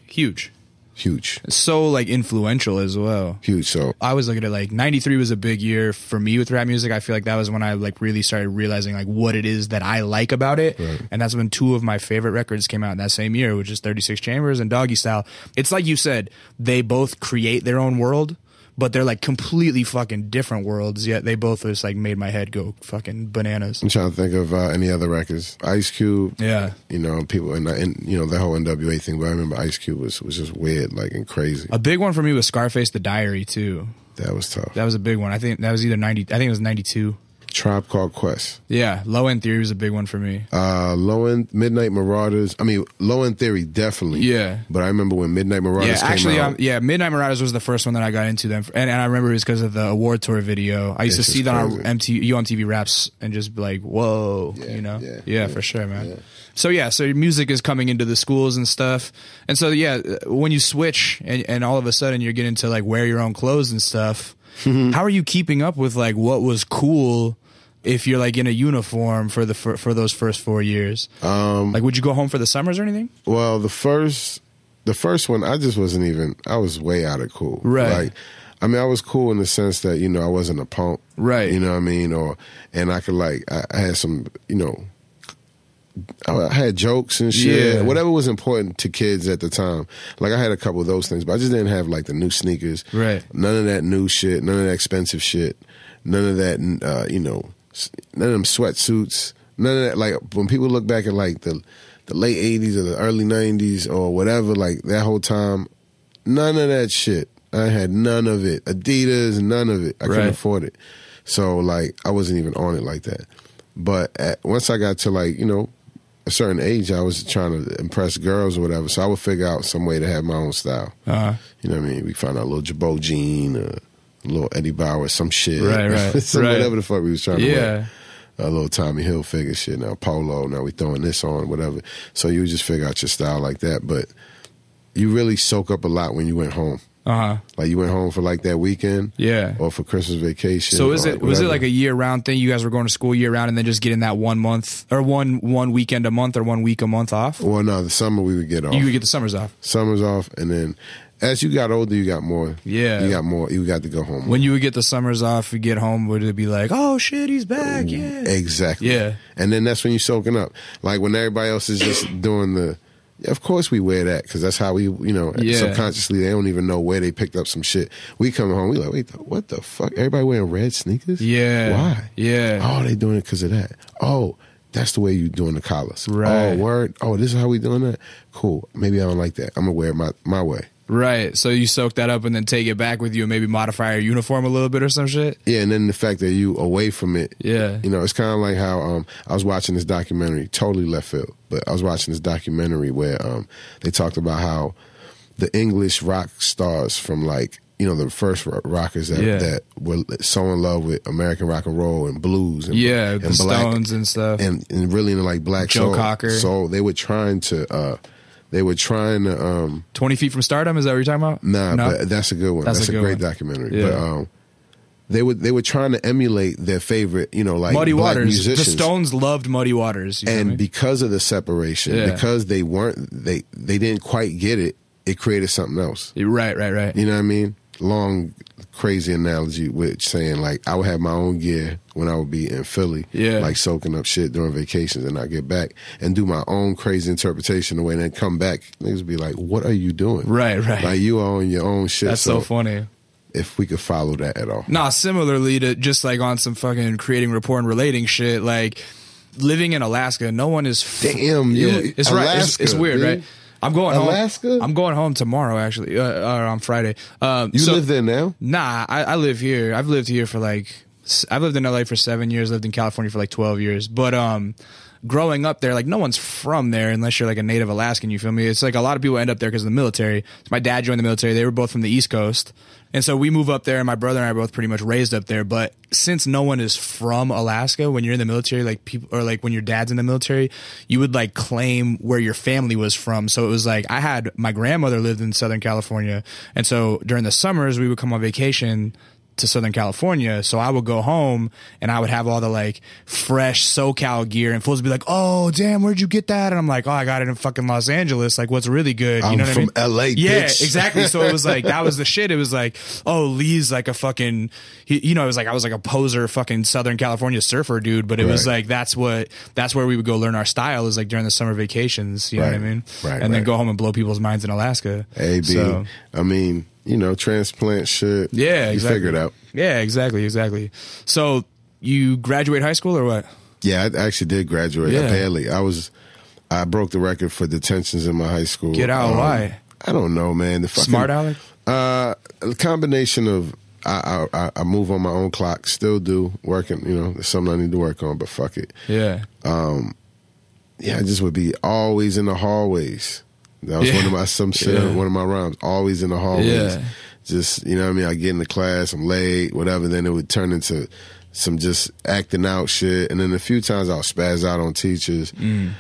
Huge, huge, so like influential as well. huge. So I was looking at like 93 was a big year for me with rap music. I feel like that was when I like really started realizing like what it is that I like about it. Right. And that's when two of my favorite records came out in that same year, which is 36 Chambers and Doggystyle. It's like you said, they both create their own world, but they're like completely fucking different worlds, yet they both just like made my head go fucking bananas. I'm trying to think of uh, any other records. Ice Cube, Yeah. you know, people, and, and you know the whole NWA thing. But I remember Ice Cube was was just weird, like and crazy. A big one for me was Scarface the Diary too. That was tough. That was a big one. I think that was either 90 I think it was 92. Tribe Called Quest. Yeah, Low End Theory was a big one for me. Uh, Low End Midnight Marauders. I mean, Low End Theory definitely. Yeah. But I remember when Midnight Marauders Yeah, came actually, um, yeah, Midnight Marauders was the first one that I got into them, and, and I remember it was because of the award tour video. I used It's to see that on. MTV, Yo! MTV Raps and just be like, "Whoa," Yeah, you know? yeah, Yeah, yeah, for sure, man. So yeah, so music is coming into the schools and stuff, and so yeah, when you switch and, and all of a sudden you're getting to like wear your own clothes and stuff, how are you keeping up with like what was cool? If you're like in a uniform for the for, for those first four years, um, like would you go home for the summers or anything? Well, the first, the first one, I just wasn't even. I was way out of cool. Right. Like, I mean, I was cool in the sense that you know I wasn't a punk. Right. You know what I mean? Or and I could like I, I had some you know. I had jokes and shit. Yeah. Whatever was important to kids at the time. Like I had a couple of those things, but I just didn't have like the new sneakers. Right. None of that new shit. None of that expensive shit. None of that. Uh, you know. None of them sweatsuits. None of that. Like when people look back at like the the late '80s or the early '90s or whatever. Like that whole time, none of that shit. I had none of it. Adidas, none of it. I couldn't afford it. So like I wasn't even on it like that. But at, once I got to like you know a certain age, I was trying to impress girls or whatever. So I would figure out some way to have my own style. Uh-huh. You know what I mean? We found out a little Girbaud jean, a little Eddie Bauer, some shit, Right, right, some right. whatever the fuck we was trying to. Yeah. A little Tommy Hilfiger shit. Now polo. Now we throwing this on, whatever. So you just figure out your style like that. But you really soak up a lot when you went home. Uh huh. Like you went home for like that weekend Yeah. or for Christmas vacation. So is it was it like a year round thing? You guys were going to school year round and then just getting that one month or one one weekend a month or one week a month off? Well, no, the summer we would get off. You would get the summers off. Summers off, and then as you got older, you got more. Yeah. you got more. You got to go home. When you would get the summers off, you get home, would it be like, oh shit, he's back? Mm, yeah. Exactly. Yeah. And then that's when you're soaking up. Like when everybody else is just doing the. Of course we wear that because that's how we, you know, Yeah. subconsciously they don't even know where they picked up some shit. We come home, we like, wait, what the fuck? Everybody wearing red sneakers? Yeah. Why? Yeah. Oh, they doing it because of that. Oh, that's the way you doing the collars. Oh, right. Oh, word. Oh, this is how we doing that. Cool. Maybe I don't like that. I'm gonna wear it my my way. Right. So you soak that up and then take it back with you and maybe modify your uniform a little bit or some shit? Yeah, and then the fact that you away from it. Yeah. You know, it's kind of like how um, I was watching this documentary, totally left field, but I was watching this documentary where um, they talked about how the English rock stars from like you know the first rockers that Yeah. that were so in love with American rock and roll and blues and Yeah, and the Stones and stuff. and and really into like black Joe soul. Cocker. So they were trying to uh, they were trying to um, 20 feet from stardom, is that what you're talking about? Nah, No? but that's a good one. That's That's, a a, great one. documentary. Yeah. But um, they were they were trying to emulate their favorite, you know, like Muddy Waters. The. Stones loved Muddy Waters. I and mean? because of the separation, Yeah. because they weren't they they didn't quite get it, it created something else. right, right, right. You know what I mean? Long crazy analogy with saying like I would have my own gear when I would be in Philly, Yeah. like soaking up shit during vacations, and I get back and do my own crazy interpretation of the way, and then come back, niggas would be like, "What are you doing?" Right, right. Like you are on your own shit. That's so funny. if we could follow that at all. Nah, similarly to just like on some fucking creating rapport and relating shit, like living in Alaska, no one is. F- Damn, you- yeah, it's right. It's, it's weird, dude. right? I'm going Alaska? home. I'm going home tomorrow, actually, uh, or on Friday. Um, You so- live there now? Nah, I, I live here. I've lived here for like I've lived in LA for seven years. Lived in California for like twelve years. But um, growing up there, like no one's from there unless you're like a native Alaskan. You feel me? It's like a lot of people end up there because of the military. So my dad joined the military. They were both from the East Coast, and so we move up there. And my brother and I are both pretty much raised up there. But since no one is from Alaska, when you're in the military, like people or like when your dad's in the military, you would like claim where your family was from. So it was like I had my grandmother lived in Southern California, and so during the summers we would come on vacation to Southern California. So I would go home and I would have all the like fresh SoCal gear and fools would be like, Oh damn, where'd you get that? And I'm like, Oh, I got it in fucking Los Angeles. Like what's really good? You I'm know what from I mean? LA, Yeah, bitch. exactly. So it was like that was the shit. It was like, oh, Lee's like a fucking he, you know, it was like I was like a poser fucking Southern California surfer dude, but it was like that's what that's where we would go learn our style is like during the summer vacations, you know what I mean? Right, And then go home and blow people's minds in Alaska. A B. So- I mean, you know, transplant shit. Yeah, you exactly. figure it out. Yeah, exactly, exactly. So you graduate high school or what? Yeah, I actually did graduate. Yeah. I was. I broke the record for detentions in my high school. Get out, Um, why? I don't know, man. The fucking, Smart Alec? Uh, a combination of I, I I- I move on my own clock, still do working. You know, there's something I need to work on, but fuck it. Yeah. Um, Yeah, I just would be always in the hallways. That was Yeah. one of my some shit. Yeah. One of my rhymes. Always in the hallways. Yeah. Just you know what I mean. I get into class, I'm late, whatever. Then it would turn into some just acting out shit, and then a few times I'll spaz out on teachers. Mm.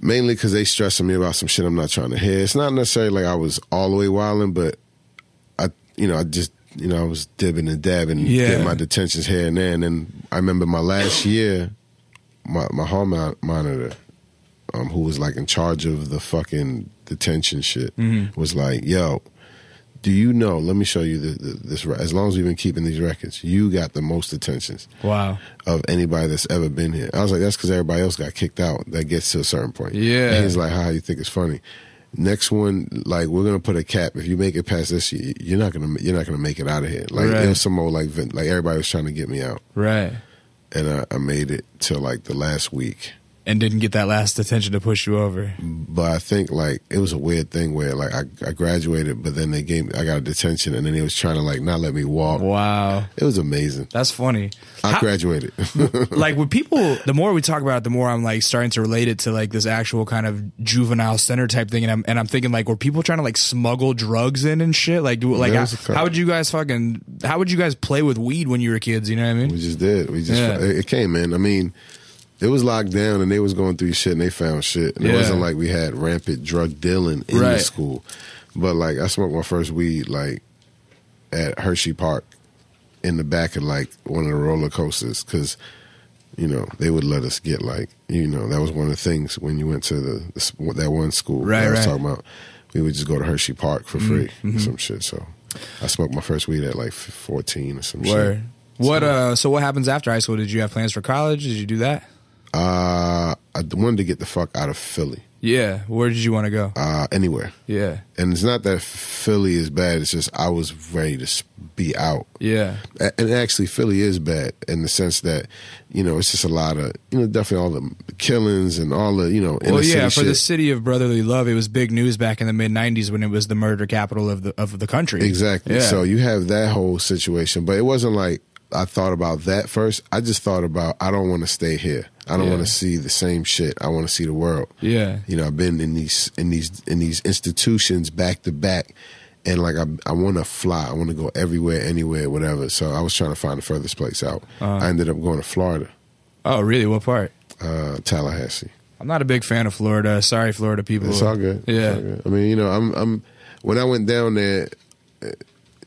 Mainly because they stressing me about some shit I'm not trying to hear. It's not necessarily like I was all the way wilding, but I, you know, I just, you know, I was dibbing and dabbing, Yeah. getting my detentions here and there. And then I remember my last year, my my hall mon- monitor, um, who was like in charge of the fucking detention shit, Mm-hmm. was like, "Yo, do you know? Let me show you the, the, this. As long as we've been keeping these records, you got the most detentions Wow. of anybody that's ever been here." I was like, "That's because everybody else got kicked out. That gets to a certain point." Yeah. And he's like, "How you think it's funny?" Next one, like we're gonna put a cap. If you make it past this, you- you're not gonna you're not gonna make it out of here. Like Right. it was some old like like everybody was trying to get me out Right. and I, I made it till like the last week. And didn't get that last attention to push you over. But I think like it was a weird thing where like I, I graduated, but then they gave me, I got a detention, and then they was trying to like not let me walk. Wow, It was amazing. that's funny. I How- graduated. like with people, the more we talk about it, the more I'm like starting to relate it to like this actual kind of juvenile center type thing, and I'm and I'm thinking like, were people trying to like smuggle drugs in and shit? Like, do like how, was a couple. how would you guys fucking how would you guys play with weed when you were kids? You know what I mean? we just did. We just Yeah. it, it came in. I mean, it was locked down, and they was going through shit, and they found shit. And it wasn't like we had rampant drug dealing in Right. the school, but like I smoked my first weed like at Hershey Park in the back of like one of the roller coasters because you know they would let us get like you know that was one of the things when you went to the, the that one school Right, that I was right. Mm-hmm. talking about. We would just go to Hershey Park for free or some shit. So I smoked my first weed at like fourteen or some Word. shit. What uh? So what happens after high school? Did you have plans for college? Did you do that? Uh, I wanted to get the fuck out of Philly. Yeah. Where did you want to go? Uh, anywhere. Yeah. And it's not that Philly is bad. It's just I was ready to be out. Yeah. And actually, Philly is bad in the sense that, you know, it's just a lot of, you know, definitely all the killings and all the, you know, Well, yeah, city for the city of brotherly love, it was big news back in the mid '90s when it was the murder capital of the of the country. Exactly. Yeah. So you have that whole situation, but it wasn't like I thought about that first. I just thought about I don't want to stay here. I don't Yeah. want to see the same shit. I want to see the world. Yeah. You know, I've been in these in these in these institutions back to back, and like I I want to fly. I want to go everywhere, anywhere, whatever. So I was trying to find the furthest place out. Uh-huh. I ended up going to Florida, Oh, really? What part? uh, Tallahassee. I'm not a big fan of Florida. Sorry, Florida people. It's all good. Yeah. all good. I mean, you know, I'm I'm when I went down there. uh,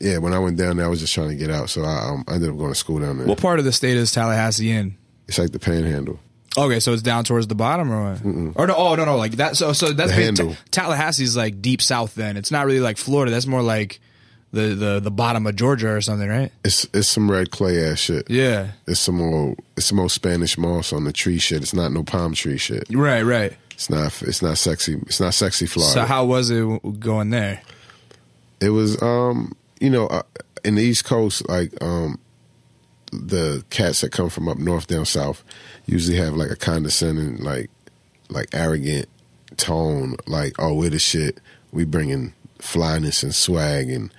Yeah, when I went down there, I was just trying to get out, so I, um, I ended up going to school down there. What part of the state is Tallahassee in? It's like the Panhandle. Okay, so it's down towards the bottom, or what? Or no? Oh, no, no, like that. So, so that's The big- handle. Ta- Tallahassee's like deep south. Then it's not really like Florida. That's more like the the the bottom of Georgia or something, right? It's it's some red clay ass shit. Yeah. It's some old it's some old Spanish moss on the tree shit. It's not no palm tree shit. Right, right. It's not it's not sexy. It's not sexy Florida. So how was it w- going there? it was um you know uh, in the East Coast like um the cats that come from up north down south usually have like a condescending like like arrogant tone like oh we're the shit we bringing flyness and swag and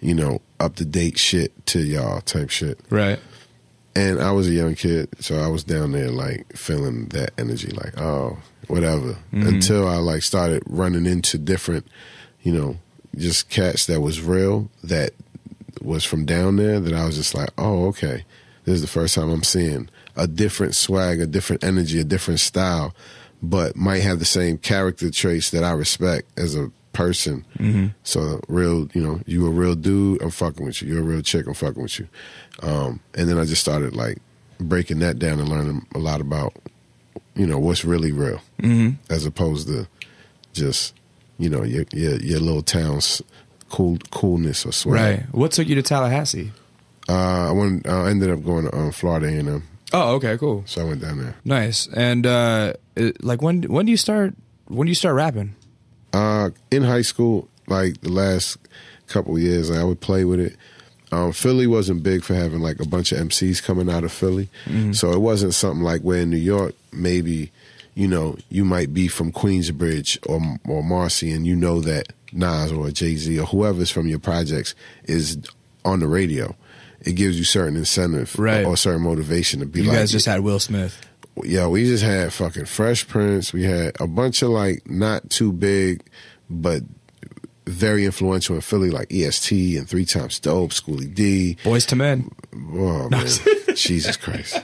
you know up to date shit to y'all type shit Right. And I was a young kid, so I was down there like feeling that energy, like oh, whatever. Mm-hmm. Until I like started running into different, you know, just cats that was real that was from down there. That I was just like, oh, okay, this is the first time I'm seeing a different swag, a different energy, a different style, but might have the same character traits that I respect as a person. So real, you know, you a real dude, I'm fucking with you. You're a real chick, I'm fucking with you. Um, and then I just started like breaking that down and learning a lot about, you know, what's really real, mm-hmm. as opposed to just, you know, your your, your little town's cool coolness or swag. Right. What took you to Tallahassee? Uh, I went. I ended up going to um, Florida, and um, Oh, okay, cool. so I went down there. Nice. And uh it- like when when do you start when do you start rapping? Uh, in high school, like the last couple of years, I would play with it. Um, Philly wasn't big for having like a bunch of MCs coming out of Philly, so it wasn't something like where in New York, maybe, you know, you might be from Queensbridge or or Marcy, and you know that Nas or Jay Z or whoever's from your projects is on the radio. It gives you certain incentive Right. or certain motivation to be You like, You guys just had Will Smith. yeah, we just had fucking Fresh Prince. We had a bunch of like not too big, but very influential in Philly, like EST and Three Times Dope, Schoolie D. Boyz II Men. Oh man, Jesus Christ,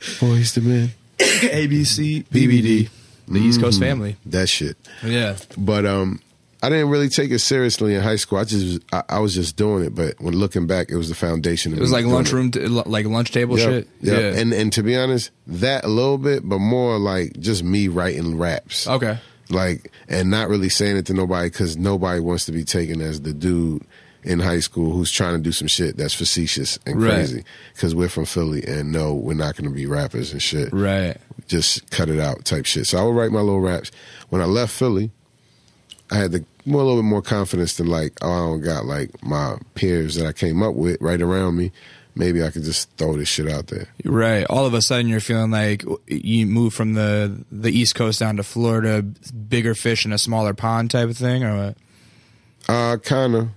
Boyz II Men. ABC, BBD. The East Coast Mm-hmm. family. that shit. Yeah. But um, I didn't really take it seriously in high school. I just I, I was just doing it. But when looking back, it was the foundation. of It was like lunchroom like lunch table Yep, shit. yep. Yeah. And and to be honest, that a little bit, but more like just me writing raps. okay. like and not really saying it to nobody because nobody wants to be taken as the dude in high school who's trying to do some shit that's facetious and Right. crazy because we're from Philly and no, we're not going to be rappers and shit. Right. Just cut it out type shit. So I would write my little raps. When I left Philly, I had the more a little bit more confidence than like oh I don't got like my peers that I came up with right around me. maybe I could just throw this shit out there. Right. All of a sudden, you're feeling like you move from the the East Coast down to Florida, bigger fish in a smaller pond type of thing, or what? Uh, kind of,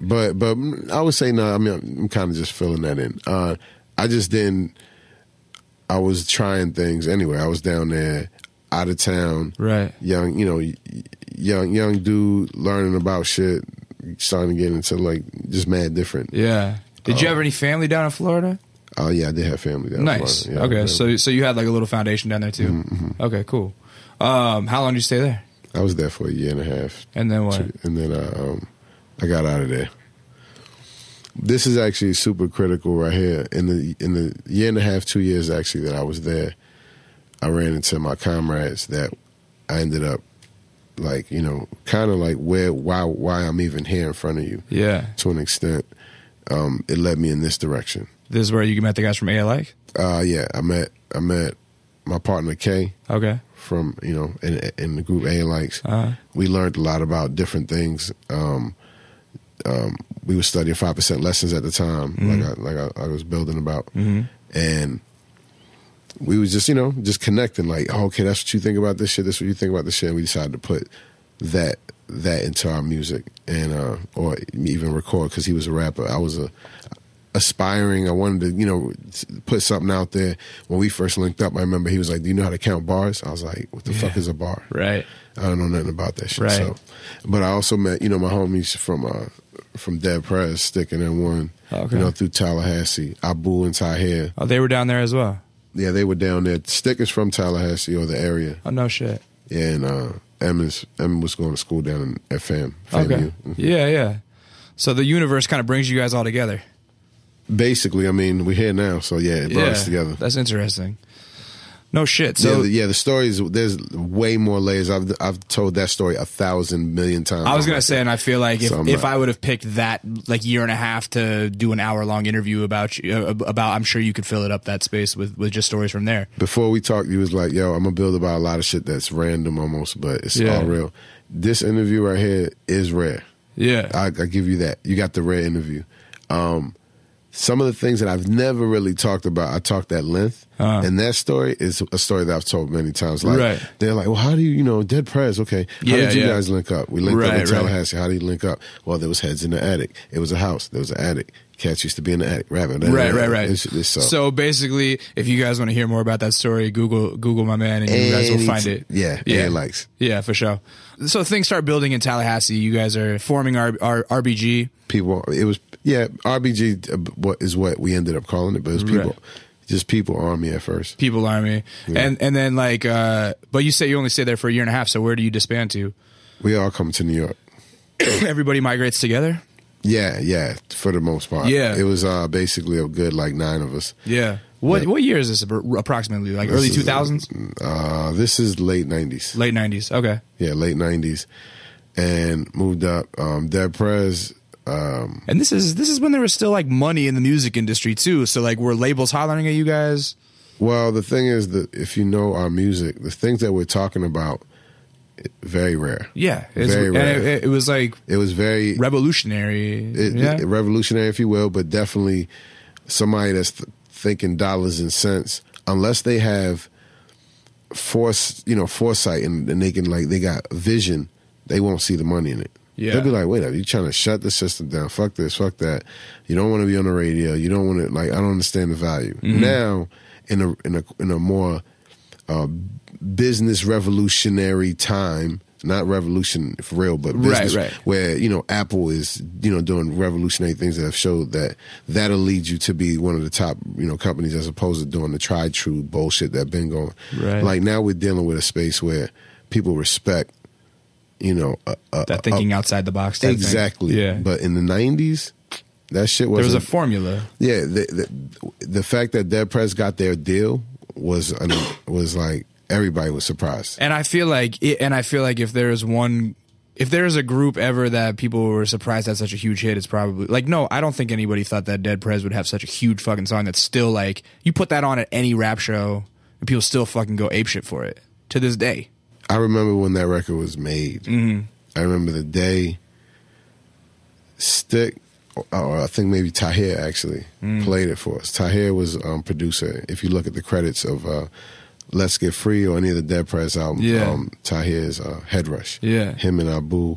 but but I would say no. I mean, I'm kind of just filling that in. Uh, I just didn't. I was trying things anyway. I was down there, out of town, Right. young, you know, young young dude learning about shit, starting to get into like just mad different. Yeah. Did you Oh. have any family down in Florida? Oh yeah, I did have family down. in Nice. Florida. Yeah, okay. So so you had like a little foundation down there too. Mm-hmm, Okay. Cool. Um, how long did you stay there? I was there for a year and a half. And then what? and then I, um, I got out of there. This is actually super critical right here. In the in the year and a half, two years actually that I was there, I ran into my comrades that I ended up like you know kind of like where why why I'm even here in front of you Yeah. to an extent. Um, it led me in this direction. This is where you met the guys from ALI. Uh, yeah, I met I met my partner Kay Okay. from you know in, in the group A-Alikes. Uh-huh. We learned a lot about different things. Um, um, we were studying five percent lessons at the time, like I, like I, I was building about, and we was just you know just connecting. Like, oh, okay, that's what you think about this shit. That's what you think about this shit. And we decided to put that that into our music and uh, or even record because he was a rapper. I was a aspiring. I wanted to, you know, put something out there. When we first linked up, I remember he was like, "Do you know how to count bars?" I was like, "What the fuck is a bar?" Right. I don't know nothing about that shit. Right. So, but I also met, you know, my homies from uh, from Dead Prez Stic and M-1, Okay. you know, through Tallahassee, Abu and Tahir. Oh, they were down there as well. Yeah, they were down there. Stickers from Tallahassee or the area. Oh no shit. Yeah, and uh, M-1's, M-1's was going to school down in, FM. FAM. Okay. FAMU. Mhm. Yeah, yeah. So the universe kind of brings you guys all together. Basically, I mean, we're here now, so yeah, it brought yeah, us together. That's interesting. No shit. So yeah, the, yeah, the stories. There's way more layers. I've I've told that story a thousand million times. I was gonna say, and I feel like if, So if not- I would have picked that like year and a half to do an hour long interview about you uh, about, I'm sure you could fill it up that space with with just stories from there. before we talked, you was like, "Yo, I'm gonna build about a lot of shit that's random almost, but it's Yeah. all real." This interview right here is rare. Yeah. I, I give you that. You got the rare interview. Um, some of the things that I've never really talked about, I talked at length, Uh-huh. and that story is a story that I've told many times. Like Right. they're like, "Well, how do you, you know, Dead Prez? Okay, how Yeah, did you yeah. guys link up? We linked Right, up in right. Tallahassee. How did you link up? Well, there was heads in the attic. It was a house. There was an attic. Cats used to be in the attic rapping. Right, right, right. It's, it's so, so basically, if you guys want to hear more about that story, Google Google my man, and you guys will find it. Yeah, yeah, A-Alikes. yeah, for sure. So things start building in Tallahassee. You guys are forming our, our RBG. people it was yeah rbg uh, what is what we ended up calling it but it was people Right. just people army at first People Army, and and then like, uh, but you say you only stay there for a year and a half. So where do you disband to? we all come to new york Everybody migrates together. yeah yeah for the most part Yeah. it was uh basically a good like nine of us Yeah. What Yeah. what year is this approximately? Like early This two thousands, uh this is late 90s late nineties. Okay. yeah late 90s and moved up um dead prez um And this is this is when there was still like money in the music industry too. So like, were labels hollering at you guys? well the thing is that if you know our music the things that we're talking about very rare Yeah, it's, Very and rare. it, it was like it was very revolutionary. it, yeah, it- revolutionary, if you will, but definitely somebody that's th- thinking dollars and cents. Unless they have force, you know, foresight, and, and they can like they got vision, they won't see the money in it. Yeah. They'll be like, wait, are you trying to shut the system down? Fuck this, fuck that. You don't want to be on the radio. You don't want to like. I don't understand the value. Mm-hmm. Now, in a in a in a more uh, business revolutionary time, not revolution for real, but Right, business right. where you know Apple is you know doing revolutionary things that have showed that that'll lead you to be one of the top you know companies as opposed to doing the tried true bullshit that been going. Right. Like now we're dealing with a space where people respect you know uh, uh, that thinking outside the box. type thing. exactly. Yeah, But in the nineties, that shit was there was a formula. yeah, the, the the fact that Dead Prez got their deal was I mean, was like everybody was surprised. And I feel like, it, and I feel like if there is one, if there is a group ever that people were surprised at such a huge hit, it's probably like no, I don't think anybody thought that Dead Prez would have such a huge fucking song that's still like you put that on at any rap show and people still fucking go apeshit for it to this day. I remember when that record was made. Mm-hmm. I remember the day Stic or I think maybe Tahir actually Mm. played it for us. Tahir was um, producer. If you look at the credits of uh, Let's Get Free or any of the Dead Prez album, Yeah. um, Tahir's uh, Hedrush. Yeah. Him and Abu,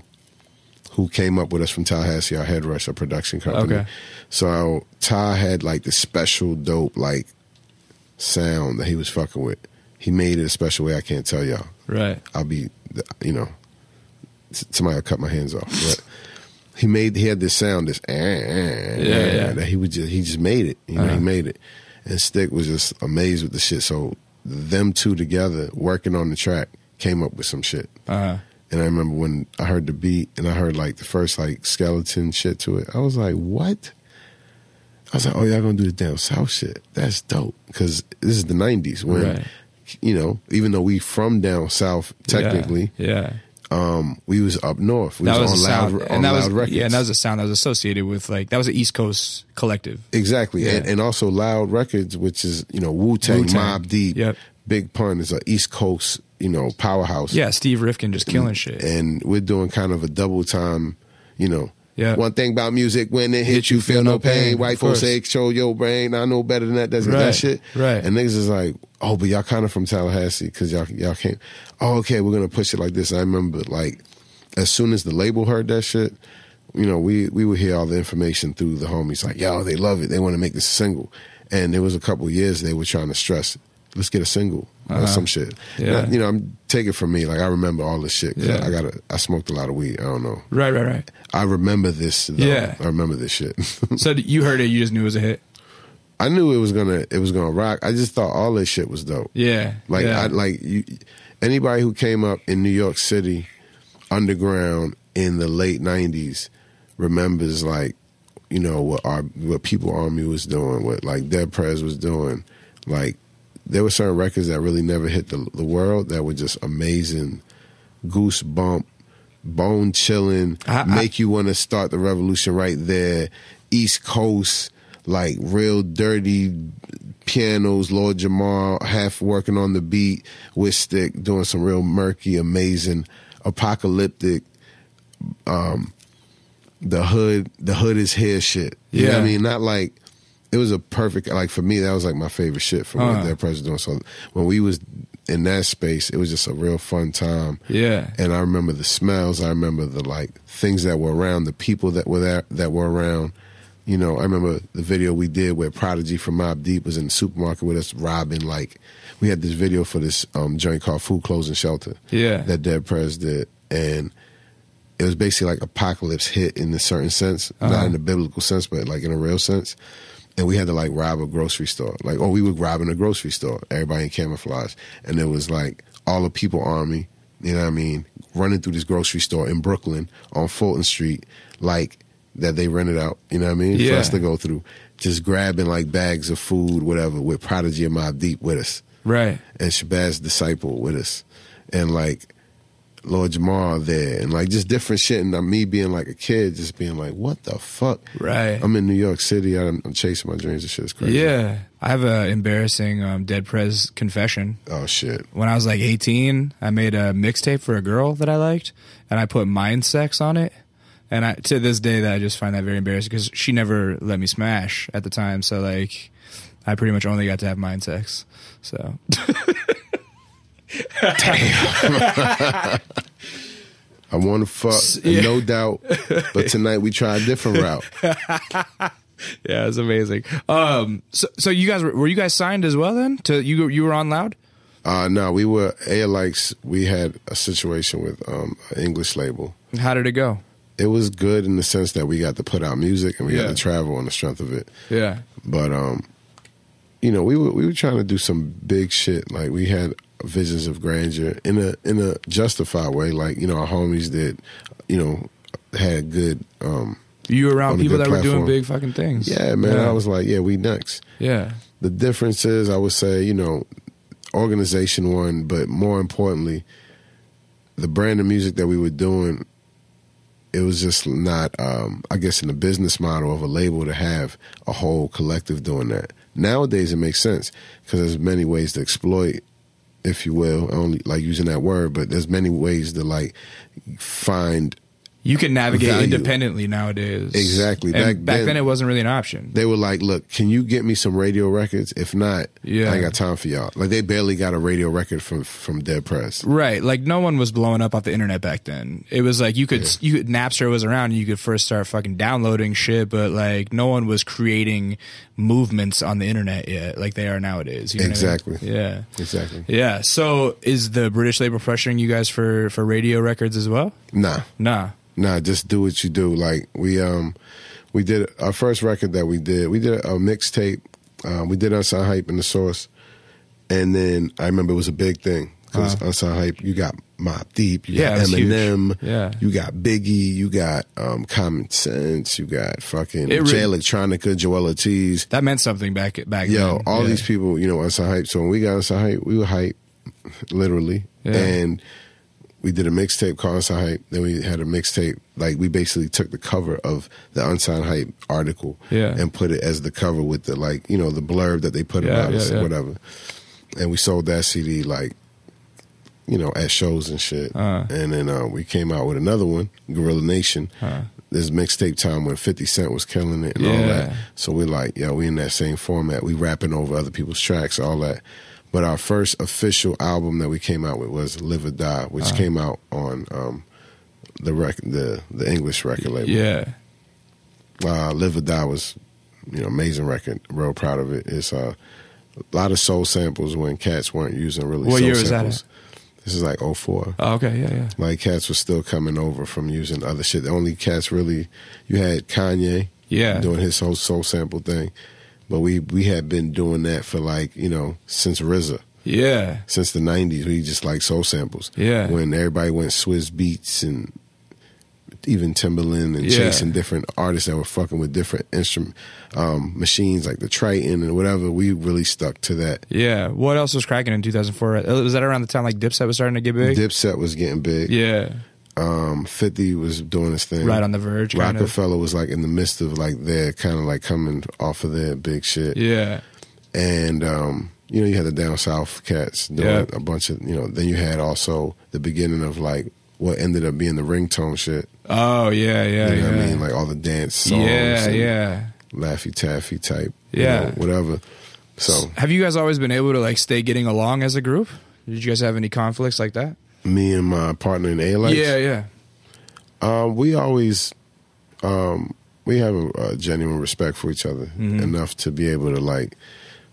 who came up with us from Tallahassee, our Hedrush, a production company. Okay. So Ty had like the special dope like sound that he was fucking with. He made it a special way I can't tell y'all. Right. I'll be, you know, somebody will cut my hands off. But he made, he had this sound, this, eh, eh, Yeah, eh, yeah. that he would just, he just made it. You know, Uh-huh. he made it. And Stic was just amazed with the shit. So them two together working on the track came up with some shit. Uh, And I remember when I heard the beat and I heard like the first like skeleton shit to it, I was like, what? I was like, oh, y'all gonna do the damn south shit? That's dope. Because this is the 90s when, Right. You know, even though we from down south technically, Yeah. um, we was up north. We That was, on loud, sound, on and that was loud records. yeah, and that was a sound that was associated with like that was an East Coast collective. Exactly, Yeah. and, and also Loud Records, which is you know Wu Tang, Mobb Deep, Yep. Big Pun is a East Coast you know powerhouse. Yeah, Steve Rifkin just killing shit. and we're doing kind of a double time. You know, Yeah. One thing about music, when it hits you, feel no pain. White folks say, "Show your brain." I know better than that. That's Right, that shit. right. And niggas is like, "Oh, but y'all kind of from Tallahassee because y'all y'all came." Oh, okay, we're gonna push it like this. I remember like as soon as the label heard that shit, you know, we we would hear all the information through the homies like, yo, they love it. They want to make this a single. And there was a couple years they were trying to stress, let's get a single or Uh-huh. some shit. Yeah. Not- you know, I'm take it from me. Like I remember all this shit. Yeah. I got a, I smoked a lot of weed. I don't know. right, right, right. I remember this. Though. Yeah. I remember this shit. So you heard it, you just knew it was a hit. I knew it was gonna it was gonna rock. I just thought all this shit was dope. Yeah, Like yeah. I like you, anybody who came up in New York City underground in the late '90s remembers like you know what our what People Army was doing, what like Dead Prez was doing. Like there were certain records that really never hit the the world that were just amazing, goosebump, bone chilling, I- I- make you want to start the revolution right there. East Coast, like real dirty pianos, Lord Jamar, half working on the beat with Stic, doing some real murky, amazing, apocalyptic, um, the hood, the hood is here shit. You know what I mean? Not like, it was a perfect, like for me, that was like my favorite shit from Uh. what their president doing. So when we was in that space, it was just a real fun time. yeah, And I remember the smells. I remember the like things that were around, the people that were there that were around. You know, I remember the video we did where Prodigy from Mobb Deep was in the supermarket with us, robbing. Like, we had this video for this um, joint called Food Closing Shelter yeah. that Dead Prez did, and it was basically like apocalypse hit in a certain sense, Uh-huh. not in a biblical sense, but like in a real sense. And we had to like rob a grocery store, like oh, we were robbing a grocery store. Everybody in camouflage, and it was like all the people army. You know what I mean? Running through this grocery store in Brooklyn on Fulton Street, like that they rented out. You know what I mean? For us to go through, just grabbing like bags of food, whatever, with Prodigy and Mobb Deep with us right. and Shabazz Disciple with us, and like Lord Jamar there, and like just different shit. And uh, me being like a kid, just being like, "What the fuck?" Right. I'm in New York City. I'm, I'm chasing my dreams. This shit is crazy. Yeah, I have a embarrassing um, Dead Prez confession. Oh shit. When I was like 18, I made a mixtape for a girl that I liked, and I put mind sex on it. And I, to this day, that I just find that very embarrassing because she never let me smash at the time. So like, I pretty much only got to have mind sex. So I want to fuck, Yeah. no doubt. But tonight we try a different route. yeah, it's amazing. Um, so so you guys were, were you guys signed as well then? To you you were on Loud? Uh, no, we were A-Alikes. We had a situation with um, an English label. How did it go? It was good in the sense that we got to put out music and we Yeah. got to travel on the strength of it. Yeah, But um, you know, we were we were trying to do some big shit. Like we had visions of grandeur in a in a justified way. Like you know, our homies that you know had good. um you were around people that were doing big fucking things. Yeah, man. I was like, yeah, we next. yeah, The difference is, I would say, you know, organization one, but more importantly, the brand of music that we were doing. It was just not, um, I guess, in the business model of a label to have a whole collective doing that. Nowadays, it makes sense because there's many ways to exploit, if you will. I only like using that word, but there's many ways to like find You can navigate Value. independently nowadays. Exactly. And Back back, then- then, it wasn't really an option. they were like, "Look, can you get me some radio records? If not, Yeah. I ain't got time for y'all." Like they barely got a radio record from from Dead Prez. Right, like no one was blowing up off the internet back then. It was like you could, you could Napster was around, and you could first start fucking downloading shit, but like no one was creating movements on the internet yet, like they are nowadays. You know what I mean? Exactly. Yeah. Exactly. Yeah. So is the British label pressuring you guys for for radio records as well? Nah, Nah. nah. Just do what you do. Like we um we did our first record that we did. We did a mixtape. Um, we did Unsigned Hype in the Source, and then I remember it was a big thing because Uh-huh. Unsigned Hype. You got Mobb Deep. You Yeah, got. Eminem. Yeah. You got Biggie. You got um, Common Sense. You got fucking It Jay Electronica, Joel Ortiz. That meant something back back Yo, then. all Yeah. these people, you know, Unsigned Hype. So when we got Unsigned Hype, we were hype, literally. Yeah. And we did a mixtape called Unsigned Hype. Then we had a mixtape, like we basically took the cover of the Unsigned Hype article Yeah. and put it as the cover with the, like, you know, the blurb that they put Yeah, about yeah, us, whatever. And we sold that CD, like, you know, at shows and shit. Uh. And then uh, we came out with another one, Gorilla Nation. Uh. This mixtape time when 50 Cent was killing it and all that. So we're like, yeah, we in that same format. We rapping over other people's tracks, all that. But our first official album that we came out with was Live or Die, which Uh-huh. came out on um, the rec- the the English record label. Yeah. Uh, Live or Die was, you know, amazing record. Real proud of it. It's uh, a lot of soul samples when cats weren't using really What soul year was that samples. This is like 04. Oh, okay. Yeah. Yeah. Like cats were still coming over from using other shit. The only cats really you had Kanye Yeah. doing his whole soul sample thing. But we we had been doing that for like, you know, since RZA. Yeah. Since the nineties, we just like soul samples. Yeah. When everybody went Swizz Beats and even Timbaland and Yeah. chasing different artists that were fucking with different instrument um, machines like the Triton and whatever, we really stuck to that. Yeah. What else was cracking in 2004? Uh, Was that around the time like Dipset was starting to get big? Dipset was getting big. yeah. Um, Fifty was doing his thing. Right on the verge. Kind of. Rockefeller was like in the midst of like their kind of like coming off of their big shit. Yeah. and um, you know you had the down south cats doing Yeah. a bunch of you know. Then you had also the beginning of like what ended up being the ringtone shit. Oh yeah. Yeah. You know yeah. what I mean? Like all the dance songs, yeah. Yeah. Laffy Taffy type, you Yeah. know, whatever. So Have you guys always been able to like stay getting along as a group? Did you guys have any conflicts like that? me and my partner in A-Alikes, yeah. Yeah. um, we always um, we have a, a genuine respect for each other Mm-hmm. enough to be able to like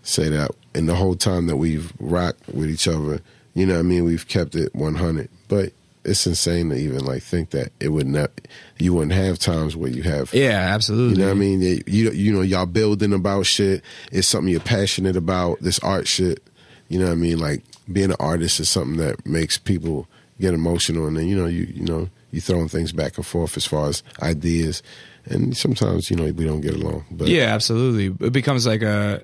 say that. And the whole time that we've rocked with each other, you know, what I mean, we've kept it one hundred. But it's insane to even like think that it would not, you wouldn't have times where you have. Yeah. Absolutely. You know what I mean? You you know y'all building about shit. It's something you're passionate about. This art shit. You know what I mean? Like being an artist is something that makes people get emotional, and then you know you you know you throwing things back and forth as far as ideas, and sometimes you know we don't get along. But Yeah, absolutely. It becomes like a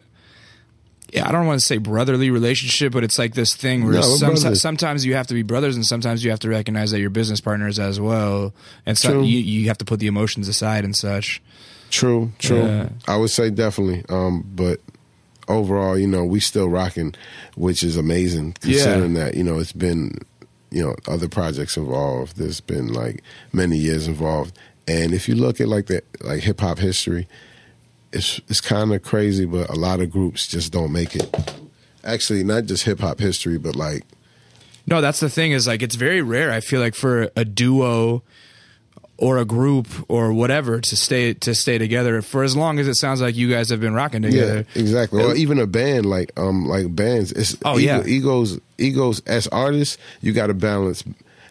I don't want to say brotherly relationship, but it's like this thing where No, some, sometimes you have to be brothers, and sometimes you have to recognize that you're business partners as well, and so True. you you have to put the emotions aside and such. True, true. Yeah. I would say definitely. Um, but overall, you know, we still rocking, which is amazing considering that you know it's been, you know, other projects involved. There's been like many years involved, and if you look at like the like hip hop history, it's it's kind of crazy, but a lot of groups just don't make it. Actually, not just hip hop history, but like No, that's the thing is like it's very rare. I feel like for a duo or a group or whatever to stay to stay together for as long as it sounds like you guys have been rocking together. Yeah, exactly. Or even a band like um like bands. It's Oh, ego- yeah. egos egos as artists. You got to balance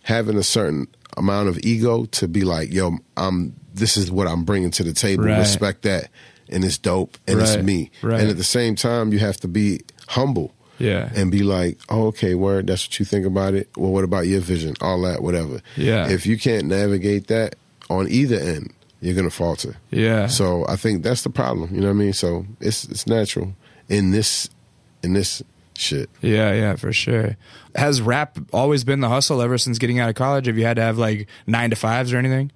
having a certain amount of ego to be like, yo, I'm this is what I'm bringing to the table. Right. Respect that, and it's dope, and it's me. right. And at the same time, you have to be humble. Yeah. And be like, oh, okay, word, that's what you think about it. Well, what about your vision? All that, whatever. Yeah. If you can't navigate that on either end, you're gonna falter. Yeah. So I think that's the problem. You know what I mean? So it's it's natural in this in this shit. Yeah, yeah, for sure. Has rap always been the hustle ever since getting out of college? Have you had to have like nine to fives or anything?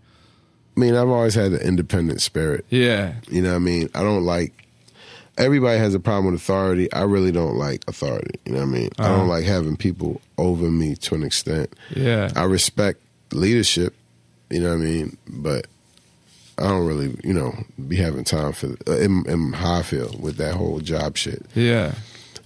I mean, I've always had an independent spirit. Yeah. You know what I mean? I don't like everybody has a problem with authority. I really don't like authority. You know what I mean? I Uh-huh. don't like having people over me to an extent. Yeah. I respect leadership, You know what I mean? But I don't really, you know, be having time for uh, in, in how I feel with that whole job shit. Yeah.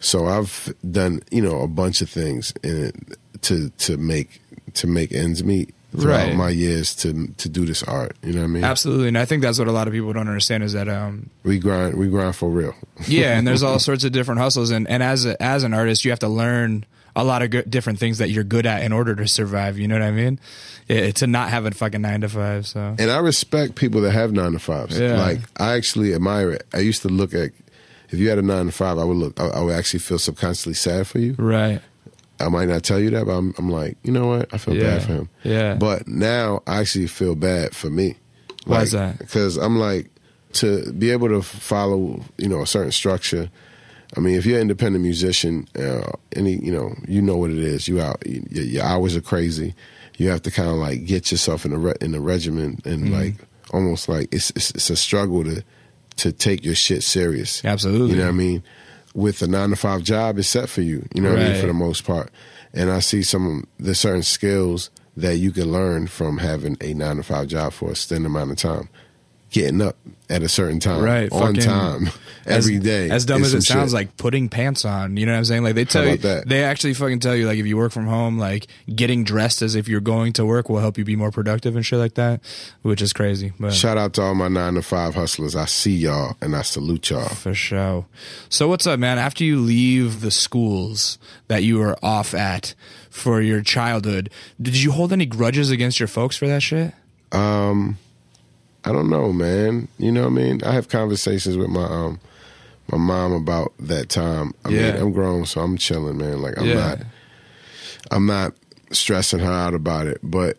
So I've done, you know, a bunch of things in it to to make to make ends meet throughout Right. my years to to do this art. You know what I mean? Absolutely. And I think that's what a lot of people don't understand is that um We grind, we grind for real. yeah, and there's all sorts of different hustles and and as a, as an artist, you have to learn a lot of good, different things that you're good at in order to survive, you know what I mean? It, to not have a fucking 9 to 5, so And I respect people that have nine to fives. Yeah. Like I actually admire it. I used to look at if you had a nine to five, I would look. I, I would actually feel subconsciously sad for you. right. I might not tell you that, but I'm, I'm like, you know what? I feel Yeah. bad for him. Yeah. But now I actually feel bad for me. Why is that? Because I'm like to be able to follow, you know, a certain structure. I mean, if you're an independent musician, uh, any, you know, you know what it is. You out, y- your hours are crazy. You have to kind of like get yourself in a re- in a regimen and Mm-hmm. like almost like it's, it's it's a struggle to to take your shit serious. Absolutely. You know what I mean? With a nine to five job, is set for you. You know what I mean? For the most part. And I see some there's certain skills that you can learn from having a nine to five job for a extended amount of time. Getting up at a certain time, Right, on fucking- time, every as, day. As dumb as it sounds shit. like putting pants on, you know what I'm saying? Like they tell you, that? they actually fucking tell you, like if you work from home, like getting dressed as if you're going to work will help you be more productive and shit like that, which is crazy. But Shout out to all my nine to five hustlers. I see y'all and I salute y'all. For sure. So what's up, man? After you leave the schools that you were off at for your childhood, did you hold any grudges against your folks for that shit? Um, I don't know, man. You know what I mean? I have conversations with my um my mom about that time. I Yeah. mean, I'm grown, so I'm chilling, man. Like I'm Yeah. not I'm not stressing her out about it. But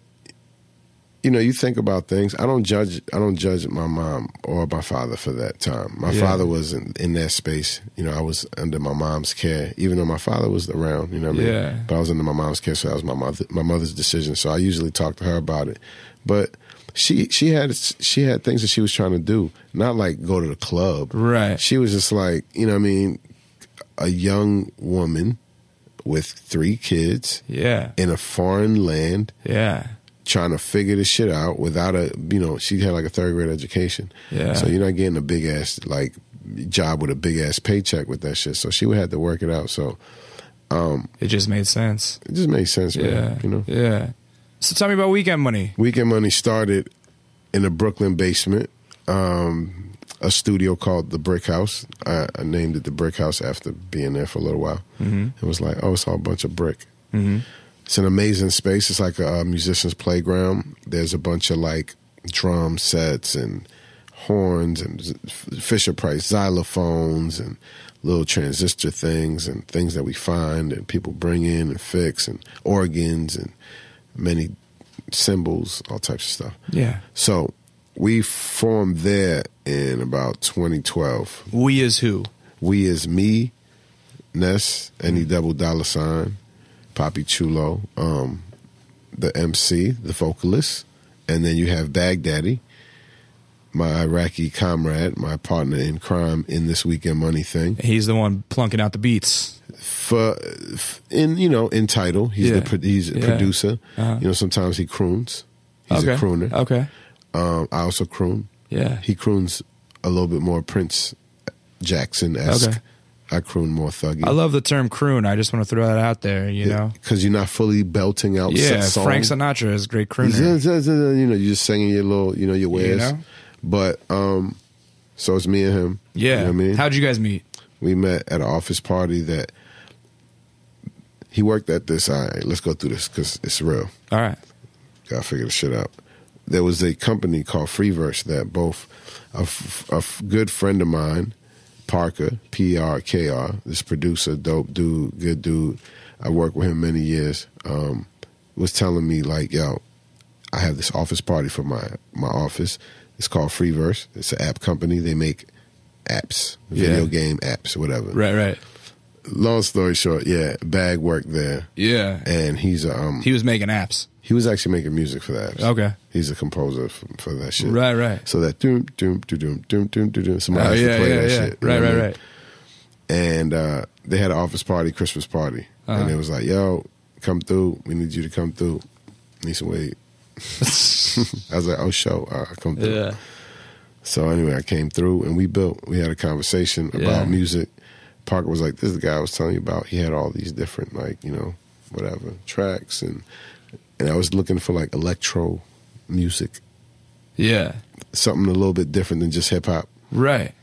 you know, you think about things. I don't judge I don't judge my mom or my father for that time. My Yeah. father was in, in that space. You know, I was under my mom's care, even though my father was around, you know what I mean? Yeah. But I was under my mom's care, so that was my mother my mother's decision. So I usually talk to her about it. But she she had she had things that she was trying to do, not like go to the club. Right. She was just like, you know what I mean, a young woman with three kids Yeah. in a foreign land Yeah. trying to figure this shit out without a you know, she had like a third grade education. Yeah. So you're not getting a big ass like job with a big ass paycheck with that shit. So she would have to work it out. So um, It just made sense. it just made sense, man. Yeah. You know? Yeah. So tell me about weekend money. Weekend Money started in a Brooklyn basement, um, a studio called the Brick House. I, I named it the Brick House after being there for a little while. Mm-hmm. It was like, oh, it's all a bunch of brick. Mm-hmm. It's an amazing space. It's like a, uh musician's playground. There's a bunch of like drum sets and horns and Fisher Price xylophones and little transistor things and things that we find and people bring in and fix and organs and many cymbals, all types of stuff. Yeah. So we formed there in about 2012. We is who? We is me, Ness, any double dollar sign, Poppy Chulo, um, the MC, the vocalist, and then you have Baghdaddy, my Iraqi comrade, my partner in crime in this weekend money thing. He's the one plunking out the beats. For in you know in title, he's Yeah. the he's a Yeah. producer. Uh-huh. You know sometimes he croons. He's okay. a crooner. Okay. Um, I also croon. Yeah. He croons a little bit more Prince Jackson esque. Okay. I croon more thuggy. I love the term croon. I just want to throw that out there, you know? because you're not fully belting out. Yeah. songs. Frank Sinatra is a great crooner. You know, you're just singing your little, you know, your wares. know? But um, so it's me and him. Yeah. you know I mean, How'd you guys meet? we met at an office party that he worked at. This. All right, let's go through this because it's real. All right. Gotta figure this shit out. There was a company called Freeverse that both a, f- a f- good friend of mine, Parker P R K R, this producer, dope dude, good dude. I worked with him many years. Um, was telling me like, yo, I have this office party for my my office. It's called Freeverse. It's an app company. They make apps, video Yeah. game apps, whatever. Right, right long story short, yeah, Bag worked there. Yeah, and he's um he was making apps. He was actually making music for that. Okay, he's a composer for, for that shit. Right, right. So that doom doom doom doom doom doom Somebody oh, has yeah, to play yeah, that yeah. shit. Right, right, right. And uh, they had an office party, Christmas party, uh-huh. and it was like, "Yo, come through. We need you to come through." Need some "Wait." I was like, "Oh, show, uh, come through." Yeah. So anyway, I came through and we built. We had a conversation about music Parker was like, "This is the guy I was telling you about. He had all these different, like, you know, whatever tracks, and and I was looking for like electro music, Yeah. something a little bit different than just hip hop. Right.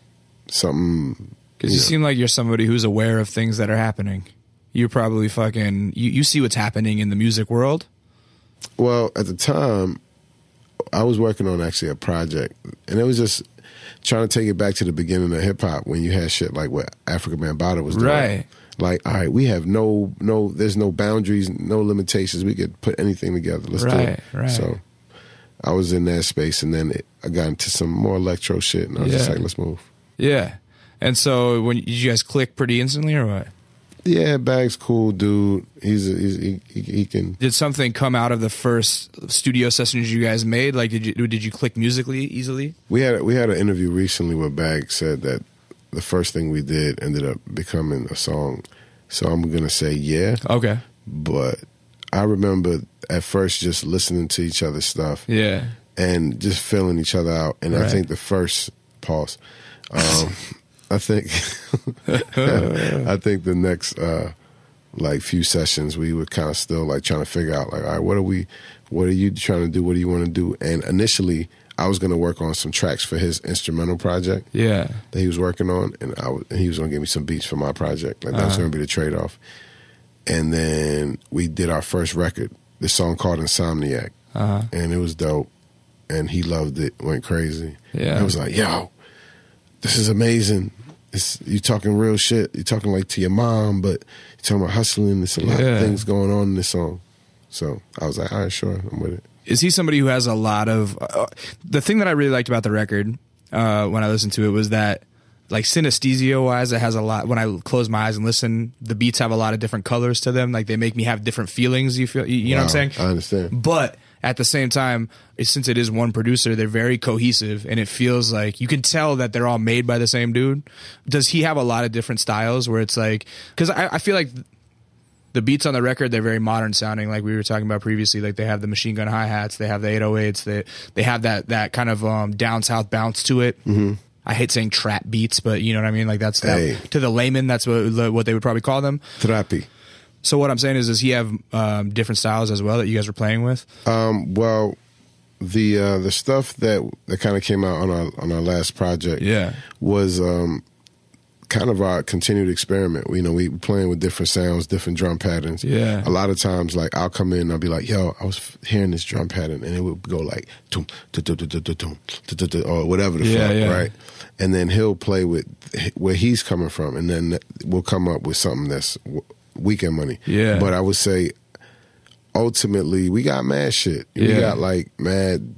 Something Because you Yeah. seem like you're somebody who's aware of things that are happening. You're probably fucking. You, you see what's happening in the music world. Well, at the time, I was working on actually a project, and it was just trying to take it back to the beginning of hip hop when you had shit like what Afrika Bambaataa was doing. Right. Like, all right, we have no no, there's no boundaries, no limitations. We could put anything together. Let's do it. right. So, I was in that space, and then it, I got into some more electro shit, and I was just like, let's move. Yeah. And so when did you guys click pretty instantly or what? Yeah, Bag's cool, dude. He's, a, he's he, he, he can. Did something come out of the first studio sessions you guys made? Like, did you did you click musically easily? We had we had an interview recently where Bag said that the first thing we did ended up becoming a song. So I'm gonna say yeah, Okay. but I remember at first just listening to each other's stuff Yeah. and just feeling each other out. And I think the first pause, um, I think, I think the next uh, like few sessions we were kind of still like trying to figure out like, all right, what are we, what are you trying to do? What do you want to do? And initially, I was going to work on some tracks for his instrumental project Yeah. that he was working on, and I was, and he was going to give me some beats for my project. Like that was Uh-huh. going to be the trade off. And then we did our first record, this song called Insomniac, Uh huh. and it was dope. And he loved it, went crazy. Yeah. I was like, "Yo, this is amazing. It's, you talking real shit. You're talking like to your mom, but you're talking about hustling. There's a lot Yeah. of things going on in this song." So I was like, "All right, sure, I'm with it." is he somebody who has a lot of uh, the thing that I really liked about the record uh, when I listened to it was that like synesthesia wise it has a lot when I close my eyes and listen the beats have a lot of different colors to them like they make me have different feelings you feel you, you know what I'm saying I understand. but at the same time since it is one producer they're very cohesive and it feels like you can tell that they're all made by the same dude does he have a lot of different styles where it's like because I, I feel like the beats on the record they're very modern sounding like we were talking about previously like they have the machine gun hi-hats they have the 808s they they have that that kind of um down south bounce to it mm-hmm. i hate saying trap beats but you know what i mean like that's that, Hey. to the layman that's what what they would probably call them Therapy. So what i'm saying is does he have um, different styles as well that you guys were playing with Um, well, the uh, the stuff that that kind of came out on our on our last project, Yeah. was um, kind of our continued experiment. We, you know, we were playing with different sounds, different drum patterns. Yeah. a lot of times, like I'll come in, and I'll be like, "Yo, I was hearing this drum pattern," and it would go like, "Tum, tu- tu- tu- tu- tu- tum, tu- tu- tu," or whatever the Yeah, fuck, yeah. right? And then he'll play with where he's coming from, and then we'll come up with something that's weekend money. Yeah. but I would say ultimately we got mad shit. We got like mad.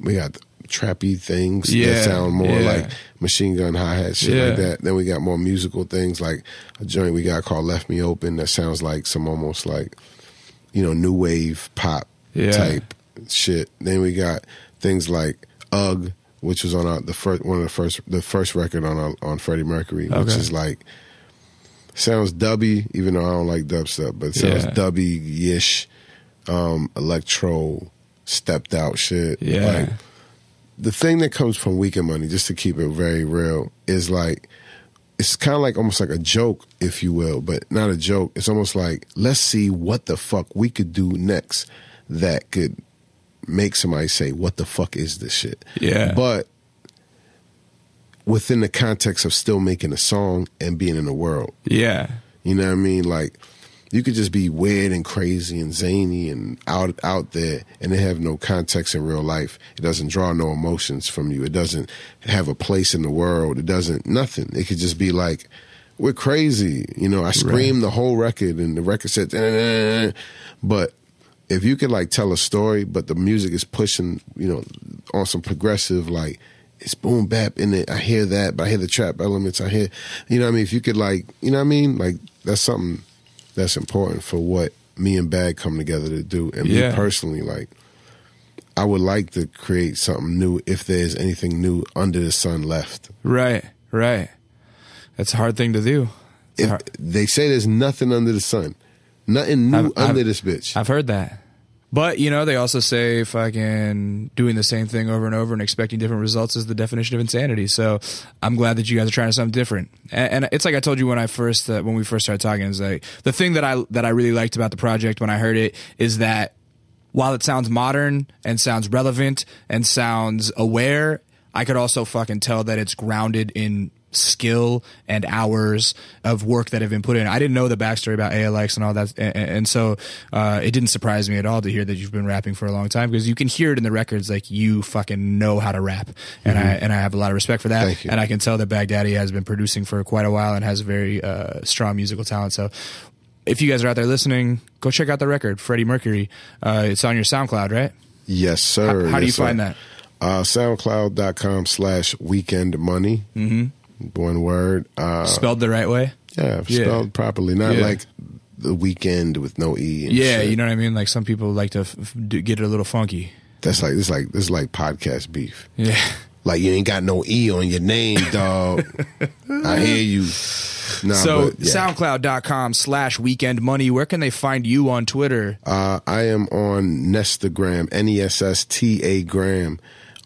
We got trappy things Yeah, that sound more yeah. like machine gun hi hat shit like that. Then we got more musical things like a joint we got called "Left Me Open" that sounds like some almost like you know new wave pop Yeah. type shit. Then we got things like "Ugh," which was on our, the first one of the first the first record on our, on Freddie Mercury, which is like sounds dubby, even though I don't like dubstep, but it sounds Yeah. dubby ish, um, electro, stepped out shit. Yeah. Like, the thing that comes from Weekend Money, just to keep it very real, is like it's kind of like almost like a joke, if you will, but not a joke. It's almost like let's see what the fuck we could do next that could make somebody say, "What the fuck is this shit?" Yeah. but within the context of still making a song and being in the world. yeah You know what I mean? Like you could just be weird and crazy and zany and out out there and it have no context in real life. It doesn't draw no emotions from you. It doesn't have a place in the world. It doesn't nothing. It could just be like we're crazy. You know, I screamed the whole record and the record said "Eh," but if you could like tell a story but the music is pushing, you know, on some progressive like it's boom bap in it. I hear that, but I hear the trap elements. I hear, you know what I mean? If you could like, you know what I mean? Like that's something that's important for what me and Bag come together to do. And Yeah. me personally, like, I would like to create something new if there's anything new under the sun left. right right that's a hard thing to do It's If hard- they say there's nothing under the sun, nothing new I've- under I've- this bitch. I've heard that. But you know, they also say fucking doing the same thing over and over and expecting different results is the definition of insanity. So I'm glad that you guys are trying something different. And, and it's like I told you when I first uh, when we first started talking is like the thing that I that I really liked about the project when I heard it is that while it sounds modern and sounds relevant and sounds aware, I could also fucking tell that it's grounded in skill and hours of work that have been put in. I didn't know the backstory about ALX and all that, and, and so uh, it didn't surprise me at all to hear that you've been rapping for a long time because you can hear it in the records like you fucking know how to rap, and I and I have a lot of respect for that, Thank you. and I can tell that Baghdaddy has been producing for quite a while and has very uh, strong musical talent. So. If you guys are out there listening, go check out the record, Freddie Mercury. Uh, it's on your SoundCloud, right? Yes, sir. How, how do you sir. find that? Uh, SoundCloud.com slash weekend money. Mm-hmm. One word. Uh, Spelled the right way? yeah, Yeah. spelled properly. Not Yeah. like the weekend with no E. And Yeah, shit. you know what I mean. Like some people like to f- f- get it a little funky. That's like, it's like, it's like podcast beef. Yeah. Like you ain't got no E on your name, dog. I hear you. Nah, so but, yeah. SoundCloud.com slash Weekend Money. Where can they find you on Twitter? Uh, I am on Nesstagram, N E S S T A Gram,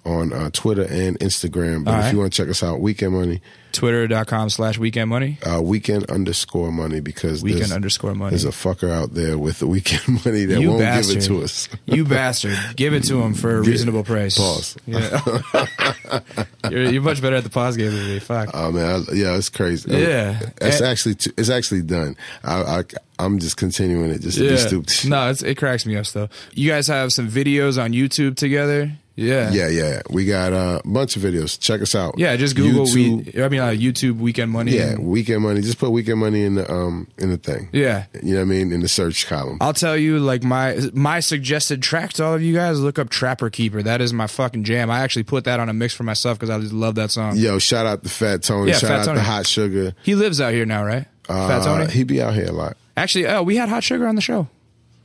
on uh, Twitter and Instagram. But All if right. you want to check us out, Weekend Money, Twitter.com slash Weekend Money. uh, Weekend underscore Money, because Weekend there's, underscore money. there's a fucker out there with the Weekend Money that You won't bastard. give it to us. you bastard. Give it to him for a reasonable price. Pause. Yeah. you're, you're much better at the pause game than me. Fuck. Oh man, I, yeah, it's crazy. Yeah. it's actually it's actually done. I, I I'm just continuing it just to be stupid. No, it's, it cracks me up though. You guys have some videos on YouTube together? Yeah. Yeah, yeah. We got uh, a bunch of videos. Check us out. Yeah, just Google YouTube, we. I mean, uh, YouTube Weekend Money. Yeah, and- weekend money. Just put weekend money in the um in the thing. yeah. You know what I mean? In the search column. I'll tell you, like my my suggested track to all of you guys. Look up Trapper Keeper. That is my fucking jam. I actually put that on a mix for myself because I just love that song. Yo, shout out to Fat Tony. Yeah, shout Fat out Tony. to Hot Sugar. He lives out here now, right? Fat Uh, Tony. He be out here a lot. Actually, oh, we had Hot Sugar on the show.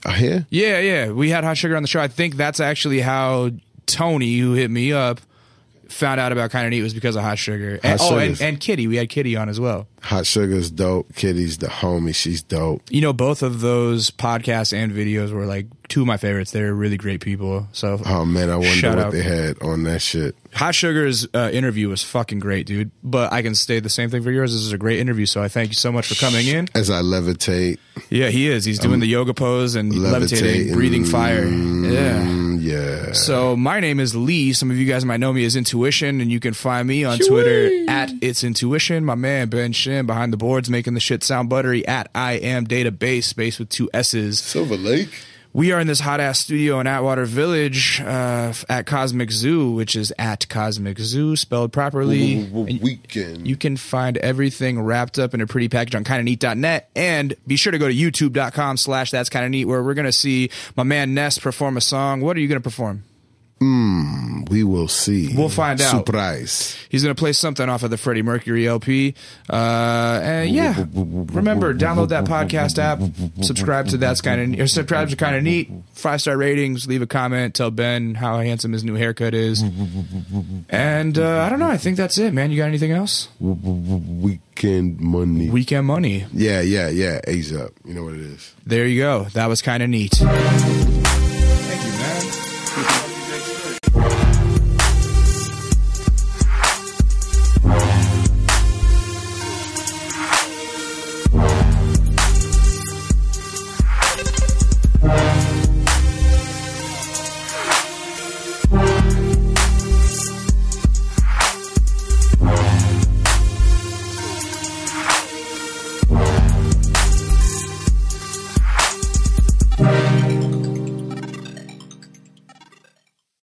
Out here? Yeah, yeah, we had Hot Sugar on the show. I think that's actually how Tony, who hit me up, found out about Kind of Neat was because of Hot Sugar. And, Hot oh, and, and Kitty. We had Kitty on as well. Hot Sugar's dope. Kitty's the homie. She's dope. You know, both of those podcasts and videos were like two of my favorites. They're really great people. So Oh man, I wonder what out. they had on that shit. Hot Sugar's uh, interview was fucking great, dude. But I can say the same thing for yours. This is a great interview, so I thank you so much for coming in. As I levitate, Yeah, he is. He's doing the yoga pose and levitating, levitating. breathing fire. Yeah. Yeah. So my name is Lee. Some of you guys might know me as Intuition, and you can find me on Twitter at It's Intuition. My man Ben Shin behind the boards making the shit sound buttery at I am Database, space with two S's. Silver Lake. We are in this hot ass studio in Atwater Village uh, at Cosmic Zoo, which is at Cosmic Zoo, spelled properly. Weekend. you can find everything wrapped up in a pretty package on kindaneat.net. And be sure to go to youtube.com slash that's kinda neat, where we're going to see my man Ness perform a song. What are you going to perform? We will see. We'll find out. Surprise. He's going to play something off of the Freddie Mercury LP. Uh, and yeah, remember, download that podcast app, subscribe to That's Kind of subscribe to Kind of Neat, five star ratings, leave a comment, tell Ben how handsome his new haircut is. And uh, I don't know, I think that's it, man. You got anything else? Weekend money. Weekend money. yeah, yeah, yeah. A's up. You know what it is. There you go. That was kind of neat. Thank you, man.